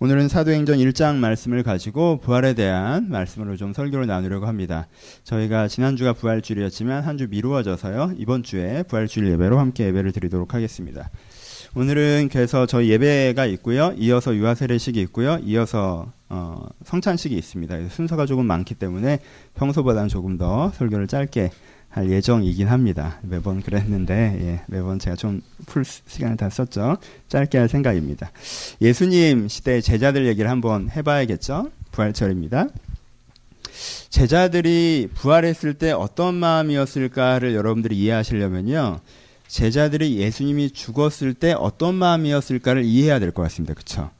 오늘은 사도행전 1장 말씀을 가지고 부활에 대한 말씀으로 좀 설교를 나누려고 합니다. 저희가 지난주가 부활주일이었지만 한 주 미루어져서요. 이번 주에 부활주일 예배로 함께 예배를 드리도록 하겠습니다. 오늘은 그래서 저희 예배가 있고요. 이어서 유아세례식이 있고요. 이어서 어, 성찬식이 있습니다. 순서가 조금 많기 때문에 평소보다는 조금 더 설교를 짧게 할 예정이긴 합니다. 매번 그랬는데 예, 매번 제가 좀 풀 시간을 다 썼죠. 짧게 할 생각입니다. 예수님 시대 제자들 얘기를 한번 해봐야겠죠. 부활절입니다. 제자들이 부활했을 때 어떤 마음이었을까를 여러분들이 이해하시려면요. 제자들이 예수님이 죽었을 때 어떤 마음이었을까를 이해해야 될 것 같습니다. 그렇죠?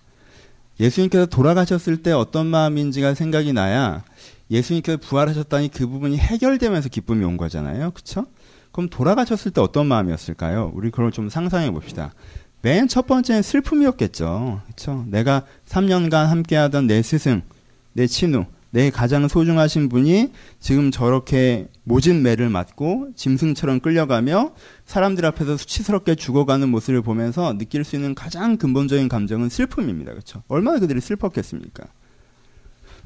예수님께서 돌아가셨을 때 어떤 마음인지가 생각이 나야 예수님께서 부활하셨다니 그 부분이 해결되면서 기쁨이 온 거잖아요. 그쵸? 그럼 돌아가셨을 때 어떤 마음이었을까요? 우리 그걸 좀 상상해 봅시다. 맨 첫 번째는 슬픔이었겠죠. 그쵸? 내가 3년간 함께하던 내 스승, 내 친우, 내 가장 소중하신 분이 지금 저렇게 모진 매를 맞고 짐승처럼 끌려가며 사람들 앞에서 수치스럽게 죽어가는 모습을 보면서 느낄 수 있는 가장 근본적인 감정은 슬픔입니다. 그렇죠? 얼마나 그들이 슬펐겠습니까?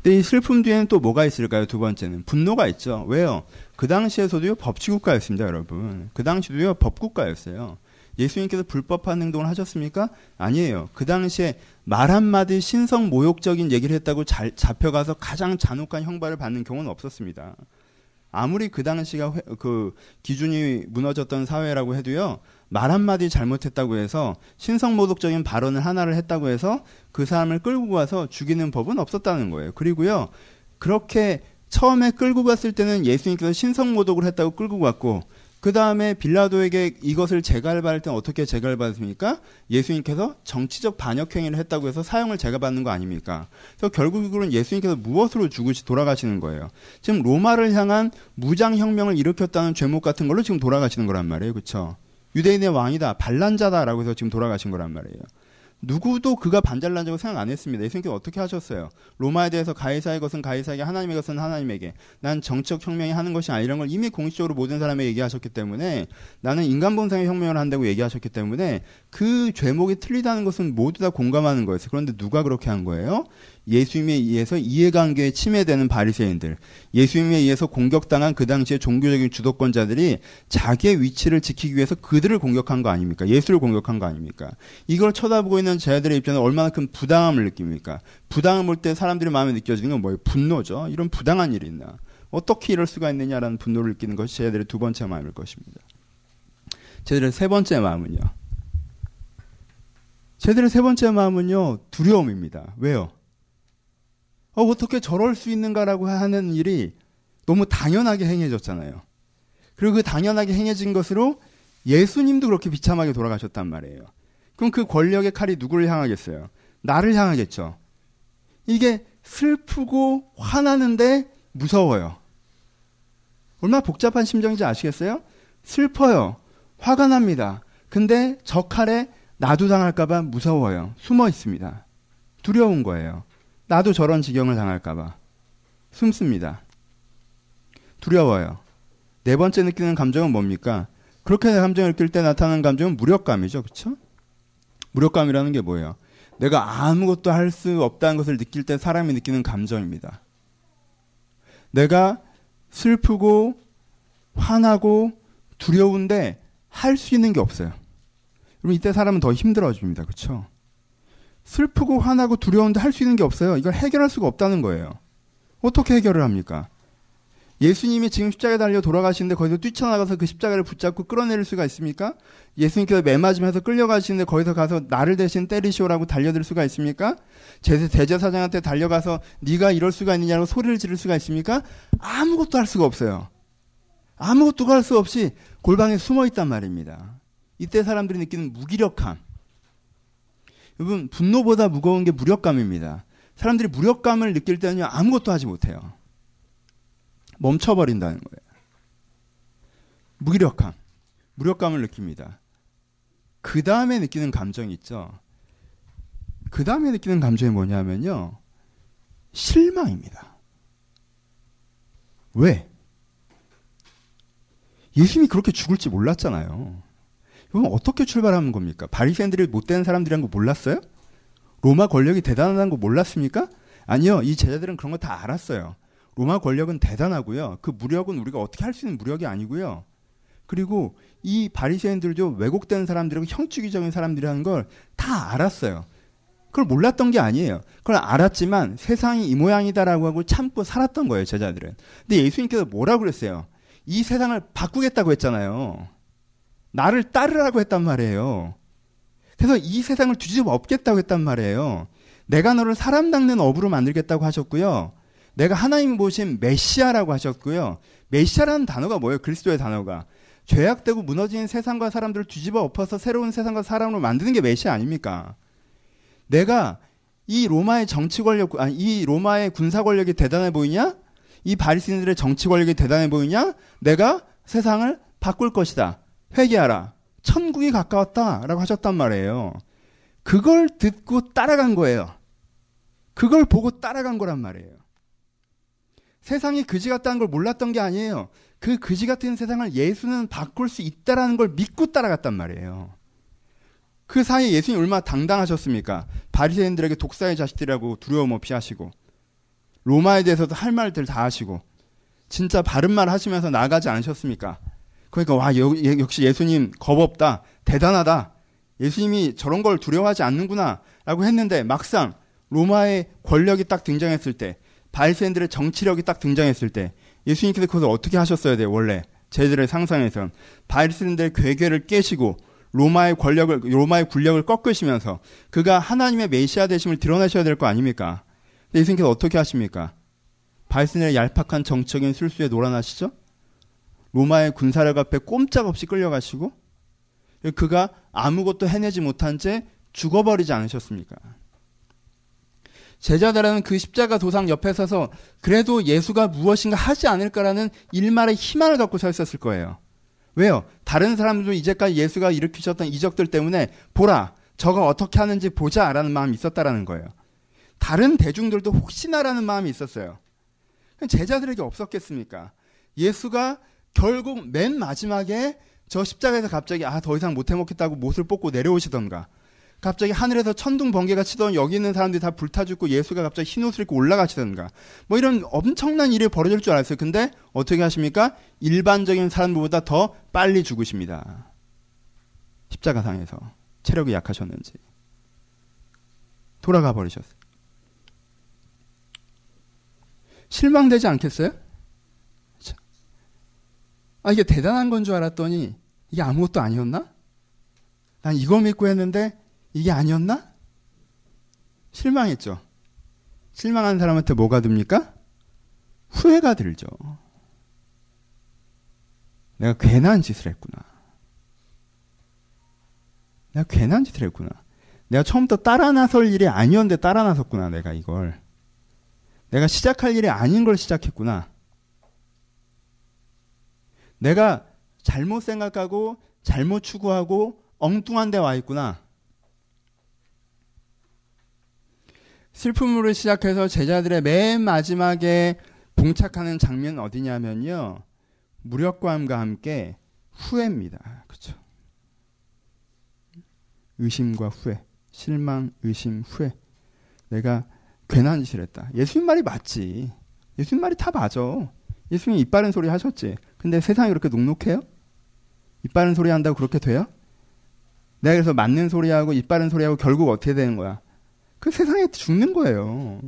근데 이 슬픔 뒤에는 또 뭐가 있을까요? 두 번째는 분노가 있죠. 왜요? 그 당시에서도요 법치국가였습니다, 여러분. 그 당시도요 법국가였어요. 예수님께서 불법한 행동을 하셨습니까? 아니에요. 그 당시에 말 한마디 신성 모욕적인 얘기를 했다고 잘 잡혀가서 가장 잔혹한 형벌을 받는 경우는 없었습니다. 아무리 그 당시가 회, 그 기준이 무너졌던 사회라고 해도요. 말 한마디 잘못했다고 해서 신성모독적인 발언을 하나를 했다고 해서 그 사람을 끌고 가서 죽이는 법은 없었다는 거예요. 그리고요. 그렇게 처음에 끌고 갔을 때는 예수님께서 신성모독을 했다고 끌고 갔고 그 다음에 빌라도에게 이것을 재갈받을 때는 어떻게 재갈받습니까? 예수님께서 정치적 반역 행위를 했다고 해서 사형을 재갈받는 거 아닙니까? 그래서 결국은 예수님께서 무엇으로 죽으시 돌아가시는 거예요. 지금 로마를 향한 무장 혁명을 일으켰다는 죄목 같은 걸로 지금 돌아가시는 거란 말이에요, 그렇죠? 유대인의 왕이다, 반란자다라고 해서 지금 돌아가신 거란 말이에요. 누구도 그가 반잘난다고 생각 안 했습니다. 예수님께서 어떻게 하셨어요? 로마에 대해서 가이사의 것은 가이사에게 하나님의 것은 하나님에게 난 정치적 혁명이 하는 것이 아니라는 걸 이미 공식적으로 모든 사람에게 얘기하셨기 때문에 나는 인간 본성의 혁명을 한다고 얘기하셨기 때문에 그 죄목이 틀리다는 것은 모두 다 공감하는 거였어요. 그런데 누가 그렇게 한 거예요? 예수님에 의해서 이해관계에 침해되는 바리새인들, 예수님에 의해서 공격당한 그 당시의 종교적인 주도권자들이 자기의 위치를 지키기 위해서 그들을 공격한 거 아닙니까? 예수를 공격한 거 아닙니까? 이걸 쳐다보고 있는 제자들의 입장에 얼마나 큰 부당함을 느낍니까? 부당함을 볼때 사람들의 마음에 느껴지는 건 뭐예요? 분노죠. 이런 부당한 일이 있나? 어떻게 이럴 수가 있느냐라는 분노를 느끼는 것이 제자들의 두 번째 마음일 것입니다. 제자들의 세 번째 마음은요. 제자들의 세 번째 마음은요, 두려움입니다. 왜요? 어, 어떻게 저럴 수 있는가라고 하는 일이 너무 당연하게 행해졌잖아요. 그리고 그 당연하게 행해진 것으로 예수님도 그렇게 비참하게 돌아가셨단 말이에요. 그럼 그 권력의 칼이 누구를 향하겠어요? 나를 향하겠죠. 이게 슬프고 화나는데 무서워요. 얼마나 복잡한 심정인지 아시겠어요? 슬퍼요. 화가 납니다. 근데 저 칼에 나도 당할까봐 무서워요. 숨어 있습니다. 두려운 거예요. 나도 저런 지경을 당할까봐. 숨습니다. 두려워요. 네 번째 느끼는 감정은 뭡니까? 그렇게 감정을 느낄 때 나타나는 감정은 무력감이죠. 그쵸? 무력감이라는 게 뭐예요? 내가 아무것도 할 수 없다는 것을 느낄 때 사람이 느끼는 감정입니다. 내가 슬프고 화나고 두려운데 할 수 있는 게 없어요. 그럼 이때 사람은 더 힘들어집니다. 그렇죠? 슬프고 화나고 두려운데 할 수 있는 게 없어요. 이걸 해결할 수가 없다는 거예요. 어떻게 해결을 합니까? 예수님이 지금 십자가에 달려 돌아가시는데 거기서 뛰쳐나가서 그 십자가를 붙잡고 끌어내릴 수가 있습니까? 예수님께서 매맞으면서 끌려가시는데 거기서 가서 나를 대신 때리시오라고 달려들 수가 있습니까? 제세 대제사장한테 달려가서 네가 이럴 수가 있느냐고 소리를 지를 수가 있습니까? 아무것도 할 수가 없어요. 아무것도 할 수 없이 골방에 숨어 있단 말입니다. 이때 사람들이 느끼는 무기력함. 여러분, 분노보다 무거운 게 무력감입니다. 사람들이 무력감을 느낄 때는요, 아무것도 하지 못해요. 멈춰버린다는 거예요. 무기력함, 무력감을 느낍니다. 그 다음에 느끼는 감정이 있죠. 그 다음에 느끼는 감정이 뭐냐면요. 실망입니다. 왜? 예수님이 그렇게 죽을지 몰랐잖아요. 그럼 어떻게 출발하는 겁니까? 바리새인들이 못되는 사람들이란 거 몰랐어요? 로마 권력이 대단하다는 거 몰랐습니까? 아니요. 이 제자들은 그런 거 다 알았어요. 로마 권력은 대단하고요. 그 무력은 우리가 어떻게 할 수 있는 무력이 아니고요. 그리고 이 바리새인들도 왜곡된 사람들이고 형주기적인 사람들이라는 걸 다 알았어요. 그걸 몰랐던 게 아니에요. 그걸 알았지만 세상이 이 모양이다라고 하고 참고 살았던 거예요, 제자들은. 근데 예수님께서 뭐라고 그랬어요? 이 세상을 바꾸겠다고 했잖아요. 나를 따르라고 했단 말이에요. 그래서 이 세상을 뒤집어 엎겠다고 했단 말이에요. 내가 너를 사람 닦는 업으로 만들겠다고 하셨고요. 내가 하나님 보신 메시아라고 하셨고요. 메시아라는 단어가 뭐예요? 그리스도의 단어가. 죄악되고 무너진 세상과 사람들을 뒤집어 엎어서 새로운 세상과 사람으로 만드는 게 메시아 아닙니까? 내가 이 로마의 정치 권력, 아니, 이 로마의 군사 권력이 대단해 보이냐? 이 바리새인들의 정치 권력이 대단해 보이냐? 내가 세상을 바꿀 것이다. 회개하라. 천국이 가까웠다라고 하셨단 말이에요. 그걸 듣고 따라간 거예요. 그걸 보고 따라간 거란 말이에요. 세상이 그지 같다는 걸 몰랐던 게 아니에요. 그 그지 같은 세상을 예수는 바꿀 수 있다라는 걸 믿고 따라갔단 말이에요. 그 사이에 예수님 얼마나 당당하셨습니까? 바리새인들에게 독사의 자식들이라고 두려움 없이 하시고 로마에 대해서도 할 말들 다 하시고 진짜 바른 말 하시면서 나가지 않으셨습니까? 그러니까 와 역시 예수님 겁 없다 대단하다 예수님이 저런 걸 두려워하지 않는구나라고 했는데 막상 로마의 권력이 딱 등장했을 때 바리새인들의 정치력이 딱 등장했을 때 예수님께서 그것을 어떻게 하셨어야 돼요, 원래. 제들의 상상에선. 바리새인들의 괴계를 깨시고 로마의 권력을 로마의 군력을 꺾으시면서 그가 하나님의 메시아 되심을 드러내셔야 될 거 아닙니까? 예수님께서 어떻게 하십니까? 바리새인의 얄팍한 정적인 술수에 놀아나시죠? 로마의 군사력 앞에 꼼짝없이 끌려가시고 그가 아무것도 해내지 못한 채 죽어버리지 않으셨습니까? 제자들은 그 십자가 도상 옆에 서서 그래도 예수가 무엇인가 하지 않을까라는 일말의 희망을 갖고 서 있었을 거예요. 왜요? 다른 사람들도 이제까지 예수가 일으키셨던 이적들 때문에 보라, 저가 어떻게 하는지 보자 라는 마음이 있었다라는 거예요. 다른 대중들도 혹시나라는 마음이 있었어요. 제자들에게 없었겠습니까? 예수가 결국 맨 마지막에 저 십자가에서 갑자기 아 더 이상 못 해먹겠다고 못을 뽑고 내려오시던가 갑자기 하늘에서 천둥 번개가 치던 여기 있는 사람들이 다 불타 죽고 예수가 갑자기 흰 옷을 입고 올라가시던가 뭐 이런 엄청난 일이 벌어질 줄 알았어요. 근데 어떻게 하십니까? 일반적인 사람들보다 더 빨리 죽으십니다. 십자가상에서 체력이 약하셨는지 돌아가 버리셨어요. 실망되지 않겠어요? 아 이게 대단한 건 줄 알았더니 이게 아무것도 아니었나? 난 이거 믿고 했는데 이게 아니었나? 실망했죠. 실망한 사람한테 뭐가 듭니까? 후회가 들죠. 내가 괜한 짓을 했구나. 내가 괜한 짓을 했구나. 내가 처음부터 따라 나설 일이 아니었는데 따라 나섰구나, 내가 이걸. 내가 시작할 일이 아닌 걸 시작했구나. 내가 잘못 생각하고, 잘못 추구하고, 엉뚱한 데 와 있구나. 슬픔으로 시작해서 제자들의 맨 마지막에 봉착하는 장면 어디냐면요. 무력감과 함께 후회입니다. 그렇죠? 의심과 후회, 실망, 의심, 후회. 내가 괜한 짓을 했다. 예수님 말이 맞지. 예수님 말이 다 맞아. 예수님 이빠른 소리 하셨지. 근데 세상이 그렇게 녹록해요? 이빠른 소리 한다고 그렇게 돼요? 내가 그래서 맞는 소리하고 이빠른 소리하고 결국 어떻게 되는 거야? 그 세상에 죽는 거예요.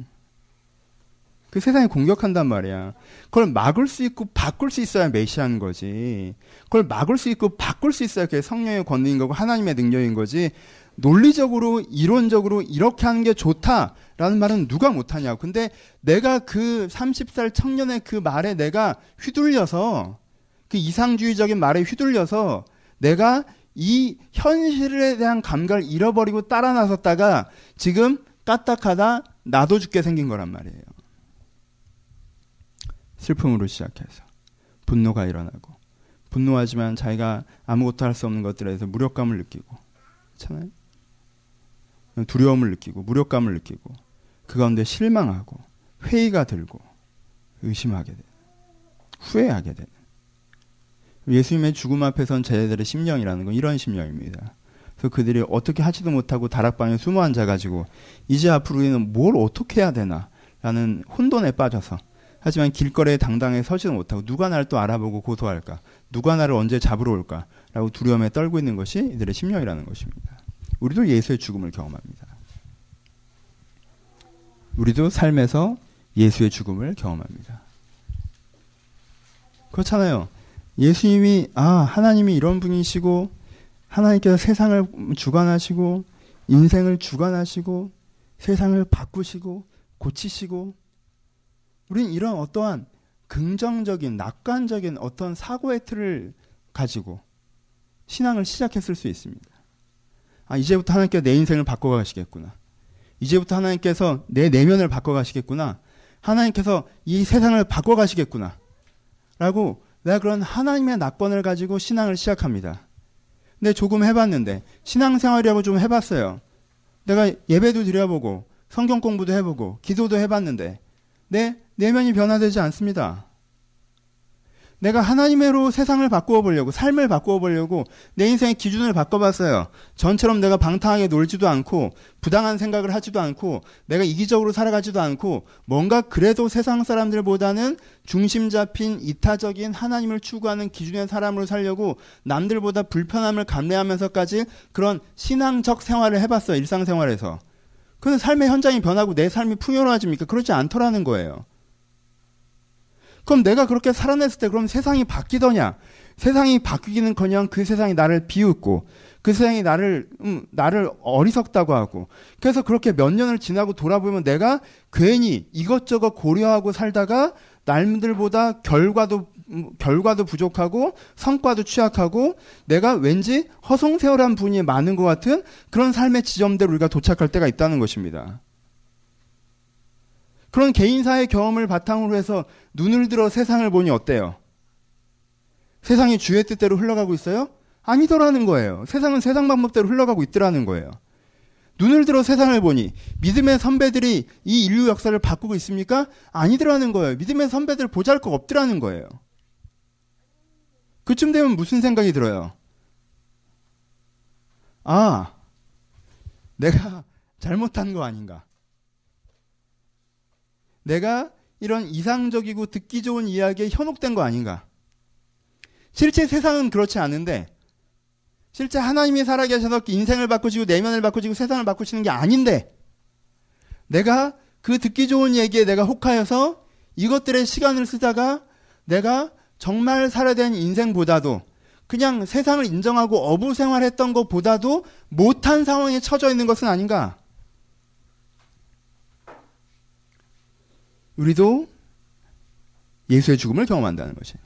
그 세상에 공격한단 말이야. 그걸 막을 수 있고 바꿀 수 있어야 메시아인 거지. 그걸 막을 수 있고 바꿀 수 있어야 그게 성령의 권능인 거고 하나님의 능력인 거지. 논리적으로 이론적으로 이렇게 하는 게 좋다라는 말은 누가 못하냐. 근데 내가 그 30살 청년의 그 말에 내가 휘둘려서 그 이상주의적인 말에 휘둘려서 내가 이 현실에 대한 감각을 잃어버리고 따라 나섰다가 지금 까딱하다 나도 죽게 생긴 거란 말이에요. 슬픔으로 시작해서 분노가 일어나고 분노하지만 자기가 아무것도 할 수 없는 것들에 대해서 무력감을 느끼고 그렇잖아요. 두려움을 느끼고 무력감을 느끼고 그 가운데 실망하고 회의가 들고 의심하게 되는 후회하게 되는 예수님의 죽음 앞에선 제자들의 심령이라는 건 이런 심령입니다. 그래서 그들이 어떻게 하지도 못하고 다락방에 숨어 앉아가지고 이제 앞으로 우리는 뭘 어떻게 해야 되나 라는 혼돈에 빠져서 하지만 길거리에 당당히 서지도 못하고 누가 나를 또 알아보고 고소할까 누가 나를 언제 잡으러 올까 라고 두려움에 떨고 있는 것이 이들의 심령이라는 것입니다. 우리도 예수의 죽음을 경험합니다. 우리도 삶에서 예수의 죽음을 경험합니다. 그렇잖아요. 예수님이 아 하나님이 이런 분이시고 하나님께서 세상을 주관하시고 인생을 주관하시고 세상을 바꾸시고 고치시고 우린 이런 어떠한 긍정적인 낙관적인 어떤 사고의 틀을 가지고 신앙을 시작했을 수 있습니다. 아 이제부터 하나님께서 내 인생을 바꿔가시겠구나. 이제부터 하나님께서 내 내면을 바꿔가시겠구나. 하나님께서 이 세상을 바꿔가시겠구나. 라고 내가 그런 하나님의 낙관을 가지고 신앙을 시작합니다. 근데 조금 해봤는데 신앙생활이라고 좀 해봤어요. 내가 예배도 드려보고 성경 공부도 해보고 기도도 해봤는데 내 내면이 변화되지 않습니다. 내가 하나님의로 세상을 바꾸어 보려고 삶을 바꾸어 보려고 내 인생의 기준을 바꿔봤어요. 전처럼 내가 방탕하게 놀지도 않고 부당한 생각을 하지도 않고 내가 이기적으로 살아가지도 않고 뭔가 그래도 세상 사람들보다는 중심 잡힌 이타적인 하나님을 추구하는 기준의 사람으로 살려고 남들보다 불편함을 감내하면서까지 그런 신앙적 생활을 해봤어요. 일상생활에서. 그는 삶의 현장이 변하고 내 삶이 풍요로워집니까? 그렇지 않더라는 거예요. 그럼 내가 그렇게 살아냈을 때 그럼 세상이 바뀌더냐? 세상이 바뀌기는커녕 그 세상이 나를 비웃고 그 세상이 나를 음, 나를 어리석다고 하고 그래서 그렇게 몇 년을 지나고 돌아보면 내가 괜히 이것저것 고려하고 살다가 남들보다 결과도 음, 결과도 부족하고 성과도 취약하고 내가 왠지 허송세월한 분이 많은 것 같은 그런 삶의 지점대로 우리가 도착할 때가 있다는 것입니다. 그런 개인사의 경험을 바탕으로 해서 눈을 들어 세상을 보니 어때요? 세상이 주의 뜻대로 흘러가고 있어요? 아니더라는 거예요. 세상은 세상 방법대로 흘러가고 있더라는 거예요. 눈을 들어 세상을 보니 믿음의 선배들이 이 인류 역사를 바꾸고 있습니까? 아니더라는 거예요. 믿음의 선배들 보잘 거 없더라는 거예요. 그쯤 되면 무슨 생각이 들어요? 아, 내가 잘못한 거 아닌가? 내가 이런 이상적이고 듣기 좋은 이야기에 현혹된 거 아닌가? 실제 세상은 그렇지 않은데, 실제 하나님이 살아계셔서 인생을 바꾸시고 내면을 바꾸시고 세상을 바꾸시는 게 아닌데, 내가 그 듣기 좋은 얘기에 내가 혹하여서 이것들의 시간을 쓰다가 내가 정말 되는 인생보다도 그냥 세상을 인정하고 어부 생활했던 것보다도 못한 상황에 처져 있는 것은 아닌가? 우리도 예수의 죽음을 경험한다는 것이에요.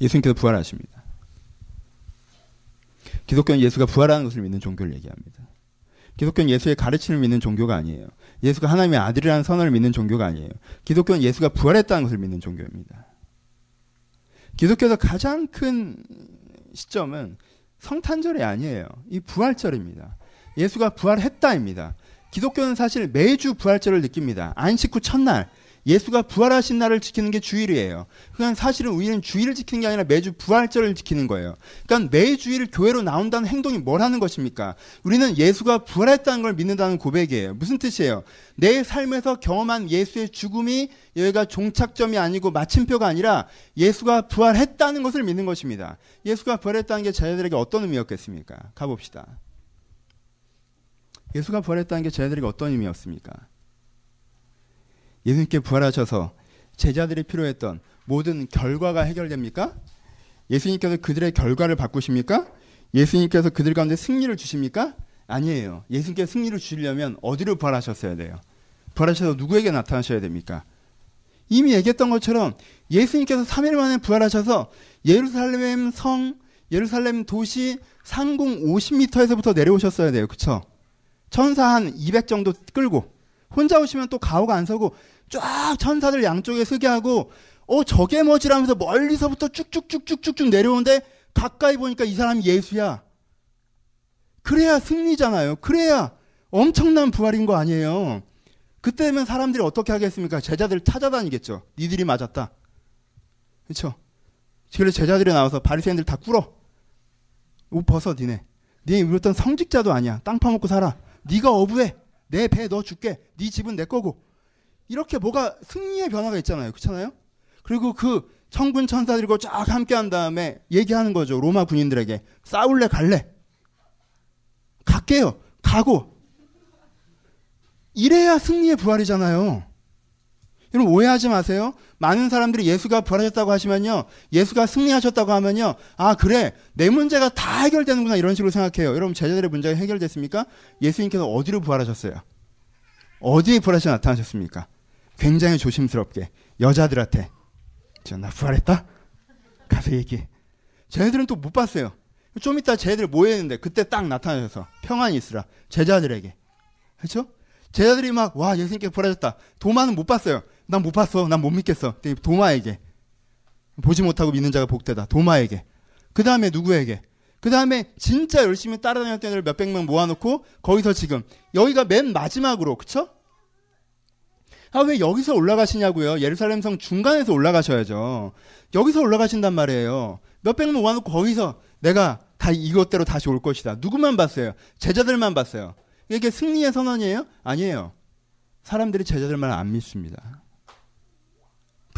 예수님께서 부활하십니다. 기독교는 예수가 부활하는 것을 믿는 종교를 얘기합니다. 기독교는 예수의 가르침을 믿는 종교가 아니에요. 예수가 하나님의 아들이라는 선언을 믿는 종교가 아니에요. 기독교는 예수가 부활했다는 것을 믿는 종교입니다. 기독교에서 가장 큰 시점은 성탄절이 아니에요. 이 부활절입니다. 예수가 부활했다입니다. 기독교는 사실 매주 부활절을 느낍니다. 안식 후 첫날 예수가 부활하신 날을 지키는 게 주일이에요. 그냥 사실은 우리는 주일을 지키는 게 아니라 매주 부활절을 지키는 거예요. 그러니까 매주일 교회로 나온다는 행동이 뭘 하는 것입니까? 우리는 예수가 부활했다는 걸 믿는다는 고백이에요. 무슨 뜻이에요? 내 삶에서 경험한 예수의 죽음이 여기가 종착점이 아니고 마침표가 아니라 예수가 부활했다는 것을 믿는 것입니다. 예수가 부활했다는 게 저희들에게 어떤 의미였겠습니까? 가봅시다. 예수가 부활했다는 게 제자들에게 어떤 의미였습니까? 예수님께 부활하셔서 제자들이 필요했던 모든 결과가 해결됩니까? 예수님께서 그들의 결과를 바꾸십니까? 예수님께서 그들 가운데 승리를 주십니까? 아니에요. 예수님께 승리를 주시려면 어디로 부활하셨어야 돼요? 부활하셔서 누구에게 나타나셔야 됩니까? 이미 얘기했던 것처럼 예수님께서 3일 만에 부활하셔서 예루살렘 성, 예루살렘 도시 상공 50m에서부터 내려오셨어야 돼요. 그쵸? 천사 한 200 정도 끌고 혼자 오시면 또 가오가 안 서고 쫙 천사들 양쪽에 서게 하고 어 저게 뭐지라면서 멀리서부터 쭉쭉쭉쭉쭉쭉 내려오는데 가까이 보니까 이 사람이 예수야. 그래야 승리잖아요. 그래야 엄청난 부활인 거 아니에요. 그때면 사람들이 어떻게 하겠습니까? 제자들 찾아다니겠죠. 니들이 맞았다. 그렇죠? 그래서 제자들이 나와서 바리새인들 다 꿇어. 옷 벗어 니네. 네 어떤 성직자도 아니야. 땅 파먹고 살아. 네가 어부해. 내배너 줄게. 네 집은 내 거고. 이렇게 뭐가 승리의 변화가 있잖아요. 그렇잖아요? 그리고 그 천군 천사들과 쫙 함께 한 다음에 얘기하는 거죠. 로마 군인들에게. 싸울래 갈래? 갈게요. 가고. 이래야 승리의 부활이잖아요. 여러분 오해하지 마세요. 많은 사람들이 예수가 부활하셨다고 하시면요. 예수가 승리하셨다고 하면요. 아, 그래. 내 문제가 다 해결되는구나. 이런 식으로 생각해요. 여러분 제자들의 문제가 해결됐습니까? 예수님께서 어디로 부활하셨어요? 어디에 부활하셔 나타나셨습니까? 굉장히 조심스럽게 여자들한테 나 부활했다? 가서 얘기해. 쟤네들은 또 못 봤어요. 좀 이따 쟤네들 모여있는데 그때 딱 나타나셔서 평안히 있으라. 제자들에게. 그렇죠? 제자들이 막 와 예수님께 부활하셨다. 도마는 못 봤어요. 난 못 봤어. 난 못 믿겠어. 도마에게. 보지 못하고 믿는 자가 복되다. 도마에게. 그 다음에 누구에게? 그 다음에 진짜 열심히 따라다녔던 애들 몇백 명 모아놓고 거기서 지금 여기가 맨 마지막으로 그쵸? 아, 왜 여기서 올라가시냐고요? 예루살렘 성 중간에서 올라가셔야죠. 여기서 올라가신단 말이에요. 몇백 명 모아놓고 거기서 내가 다 이것대로 다시 올 것이다. 누구만 봤어요? 제자들만 봤어요. 이게 승리의 선언이에요? 아니에요. 사람들이 제자들만 안 믿습니다.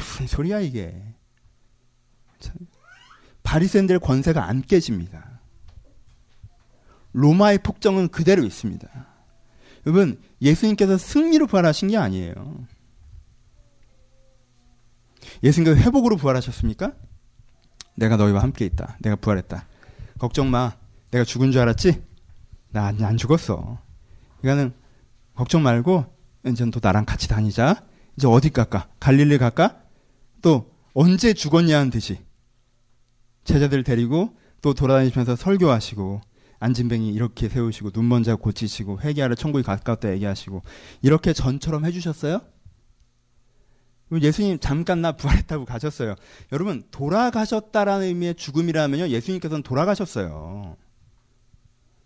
무슨 소리야 이게? 바리새인들 권세가 안 깨집니다. 로마의 폭정은 그대로 있습니다. 여러분 예수님께서 승리로 부활하신 게 아니에요. 예수님께서 회복으로 부활하셨습니까? 내가 너희와 함께 있다. 내가 부활했다. 걱정 마. 내가 죽은 줄 알았지? 나 안 죽었어. 그러니까는 걱정 말고 이제 또 나랑 같이 다니자. 이제 어디 갈까? 갈릴리 갈까? 또 언제 죽었냐는 듯이 제자들 데리고 또 돌아다니면서 설교하시고 안진뱅이 이렇게 세우시고 눈먼 자 고치시고 회개하러 천국이 가까웠다 얘기하시고 이렇게 전처럼 해주셨어요? 예수님 잠깐 나 부활했다고 가셨어요. 여러분 돌아가셨다라는 의미의 죽음이라면요 예수님께서는 돌아가셨어요.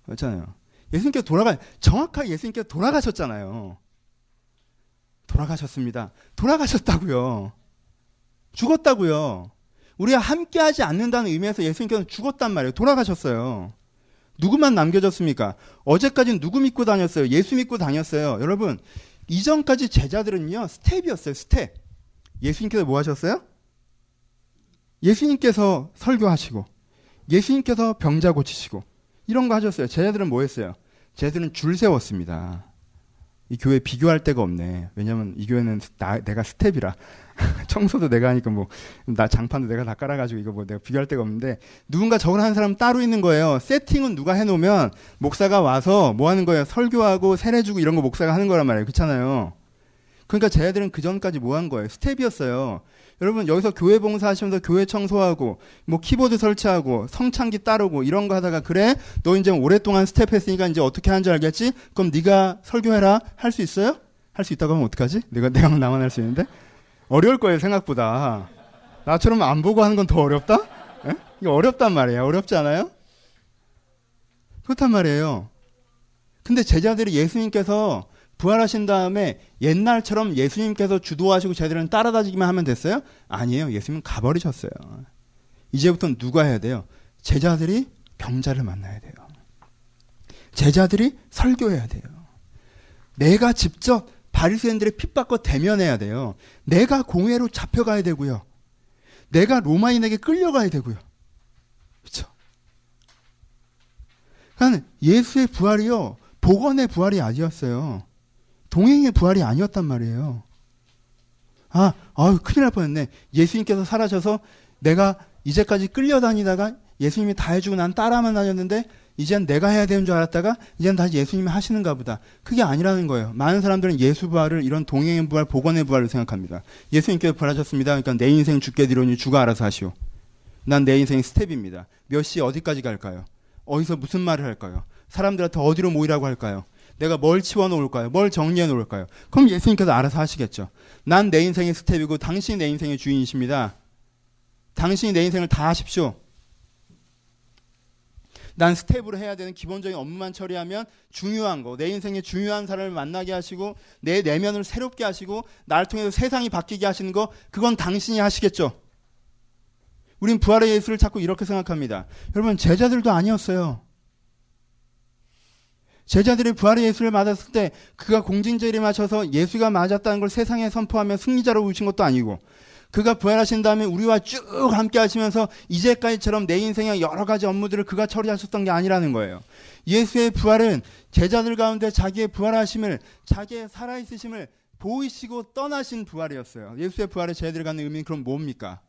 그렇잖아요. 예수님께서 돌아가 정확하게 예수님께서 돌아가셨잖아요. 돌아가셨습니다. 돌아가셨다고요. 죽었다고요. 우리가 함께하지 않는다는 의미에서 예수님께서는 죽었단 말이에요. 돌아가셨어요. 누구만 남겨졌습니까? 어제까지는 누구 믿고 다녔어요? 예수 믿고 다녔어요. 여러분, 이전까지 제자들은요, 스텝이었어요, 스텝. 예수님께서 뭐 하셨어요? 예수님께서 설교하시고, 예수님께서 병자 고치시고, 이런 거 하셨어요. 제자들은 뭐 했어요? 제자들은 줄 세웠습니다. 이 교회 비교할 데가 없네. 왜냐면 이 교회는 나, 내가 스텝이라. 청소도 내가 하니까 뭐, 나 장판도 내가 다 깔아가지고 이거 뭐 내가 비교할 데가 없는데, 누군가 저걸 하는 사람 따로 있는 거예요. 세팅은 누가 해놓으면, 목사가 와서 뭐 하는 거예요? 설교하고 세례주고 이런 거 목사가 하는 거란 말이에요. 그렇잖아요. 그러니까 쟤네들은 그 전까지 뭐 한 거예요? 스텝이었어요. 여러분 여기서 교회 봉사하시면서 교회 청소하고 뭐 키보드 설치하고 성찬기 따르고 이런 거 하다가 그래 너 이제 오랫동안 스텝 했으니까 이제 어떻게 하는 줄 알겠지? 그럼 네가 설교해라 할 수 있어요? 할 수 있다고 하면 어떡하지? 내가 내가 나만 할 수 있는데 어려울 거예요 생각보다 나처럼 안 보고 하는 건 더 어렵다? 에? 이거 어렵단 말이에요 어렵지 않아요? 그렇단 말이에요. 근데 제자들이 예수님께서 부활하신 다음에 옛날처럼 예수님께서 주도하시고 제들은 따라다니기만 하면 됐어요? 아니에요. 예수님은 가버리셨어요. 이제부터 누가 해야 돼요? 제자들이 병자를 만나야 돼요. 제자들이 설교해야 돼요. 내가 직접 바리새인들의 핍박과 대면해야 돼요. 내가 공회로 잡혀가야 되고요. 내가 로마인에게 끌려가야 되고요. 그렇죠? 그러니까 예수의 부활이요. 복원의 부활이 아니었어요. 동행의 부활이 아니었단 말이에요. 아, 아유, 큰일 날 뻔했네. 예수님께서 사라져서 내가 이제까지 끌려다니다가 예수님이 다 해주고 난 따라만 다녔는데 이젠 내가 해야 되는 줄 알았다가 이젠 다시 예수님이 하시는가 보다. 그게 아니라는 거예요. 많은 사람들은 예수 부활을 이런 동행의 부활, 복원의 부활로 생각합니다. 예수님께서 부활하셨습니다. 그러니까 내 인생 죽게 되려니 주가 알아서 하시오. 난 내 인생 스텝입니다. 몇 시 어디까지 갈까요? 어디서 무슨 말을 할까요? 사람들한테 어디로 모이라고 할까요? 내가 뭘 치워 놓을까요? 뭘 정리해 놓을까요? 그럼 예수님께서 알아서 하시겠죠. 난 내 인생의 스텝이고 당신이 내 인생의 주인이십니다. 당신이 내 인생을 다 하십시오. 난 스텝으로 해야 되는 기본적인 업무만 처리하면 중요한 거, 내 인생의 중요한 사람을 만나게 하시고 내 내면을 새롭게 하시고 날 통해서 세상이 바뀌게 하시는 거, 그건 당신이 하시겠죠. 우린 부활의 예수를 자꾸 이렇게 생각합니다. 여러분, 제자들도 아니었어요. 제자들이 부활의 예수를 맞았을 때 그가 공징제를 맞춰서 예수가 맞았다는 걸 세상에 선포하며 승리자로 오신 것도 아니고 그가 부활하신 다음에 우리와 쭉 함께 하시면서 이제까지처럼 내 인생의 여러 가지 업무들을 그가 처리하셨던 게 아니라는 거예요. 예수의 부활은 제자들 가운데 자기의 부활하심을, 자기의 살아있으심을 보이시고 떠나신 부활이었어요. 예수의 부활에 제자들이 갖는 의미는 그럼 뭡니까?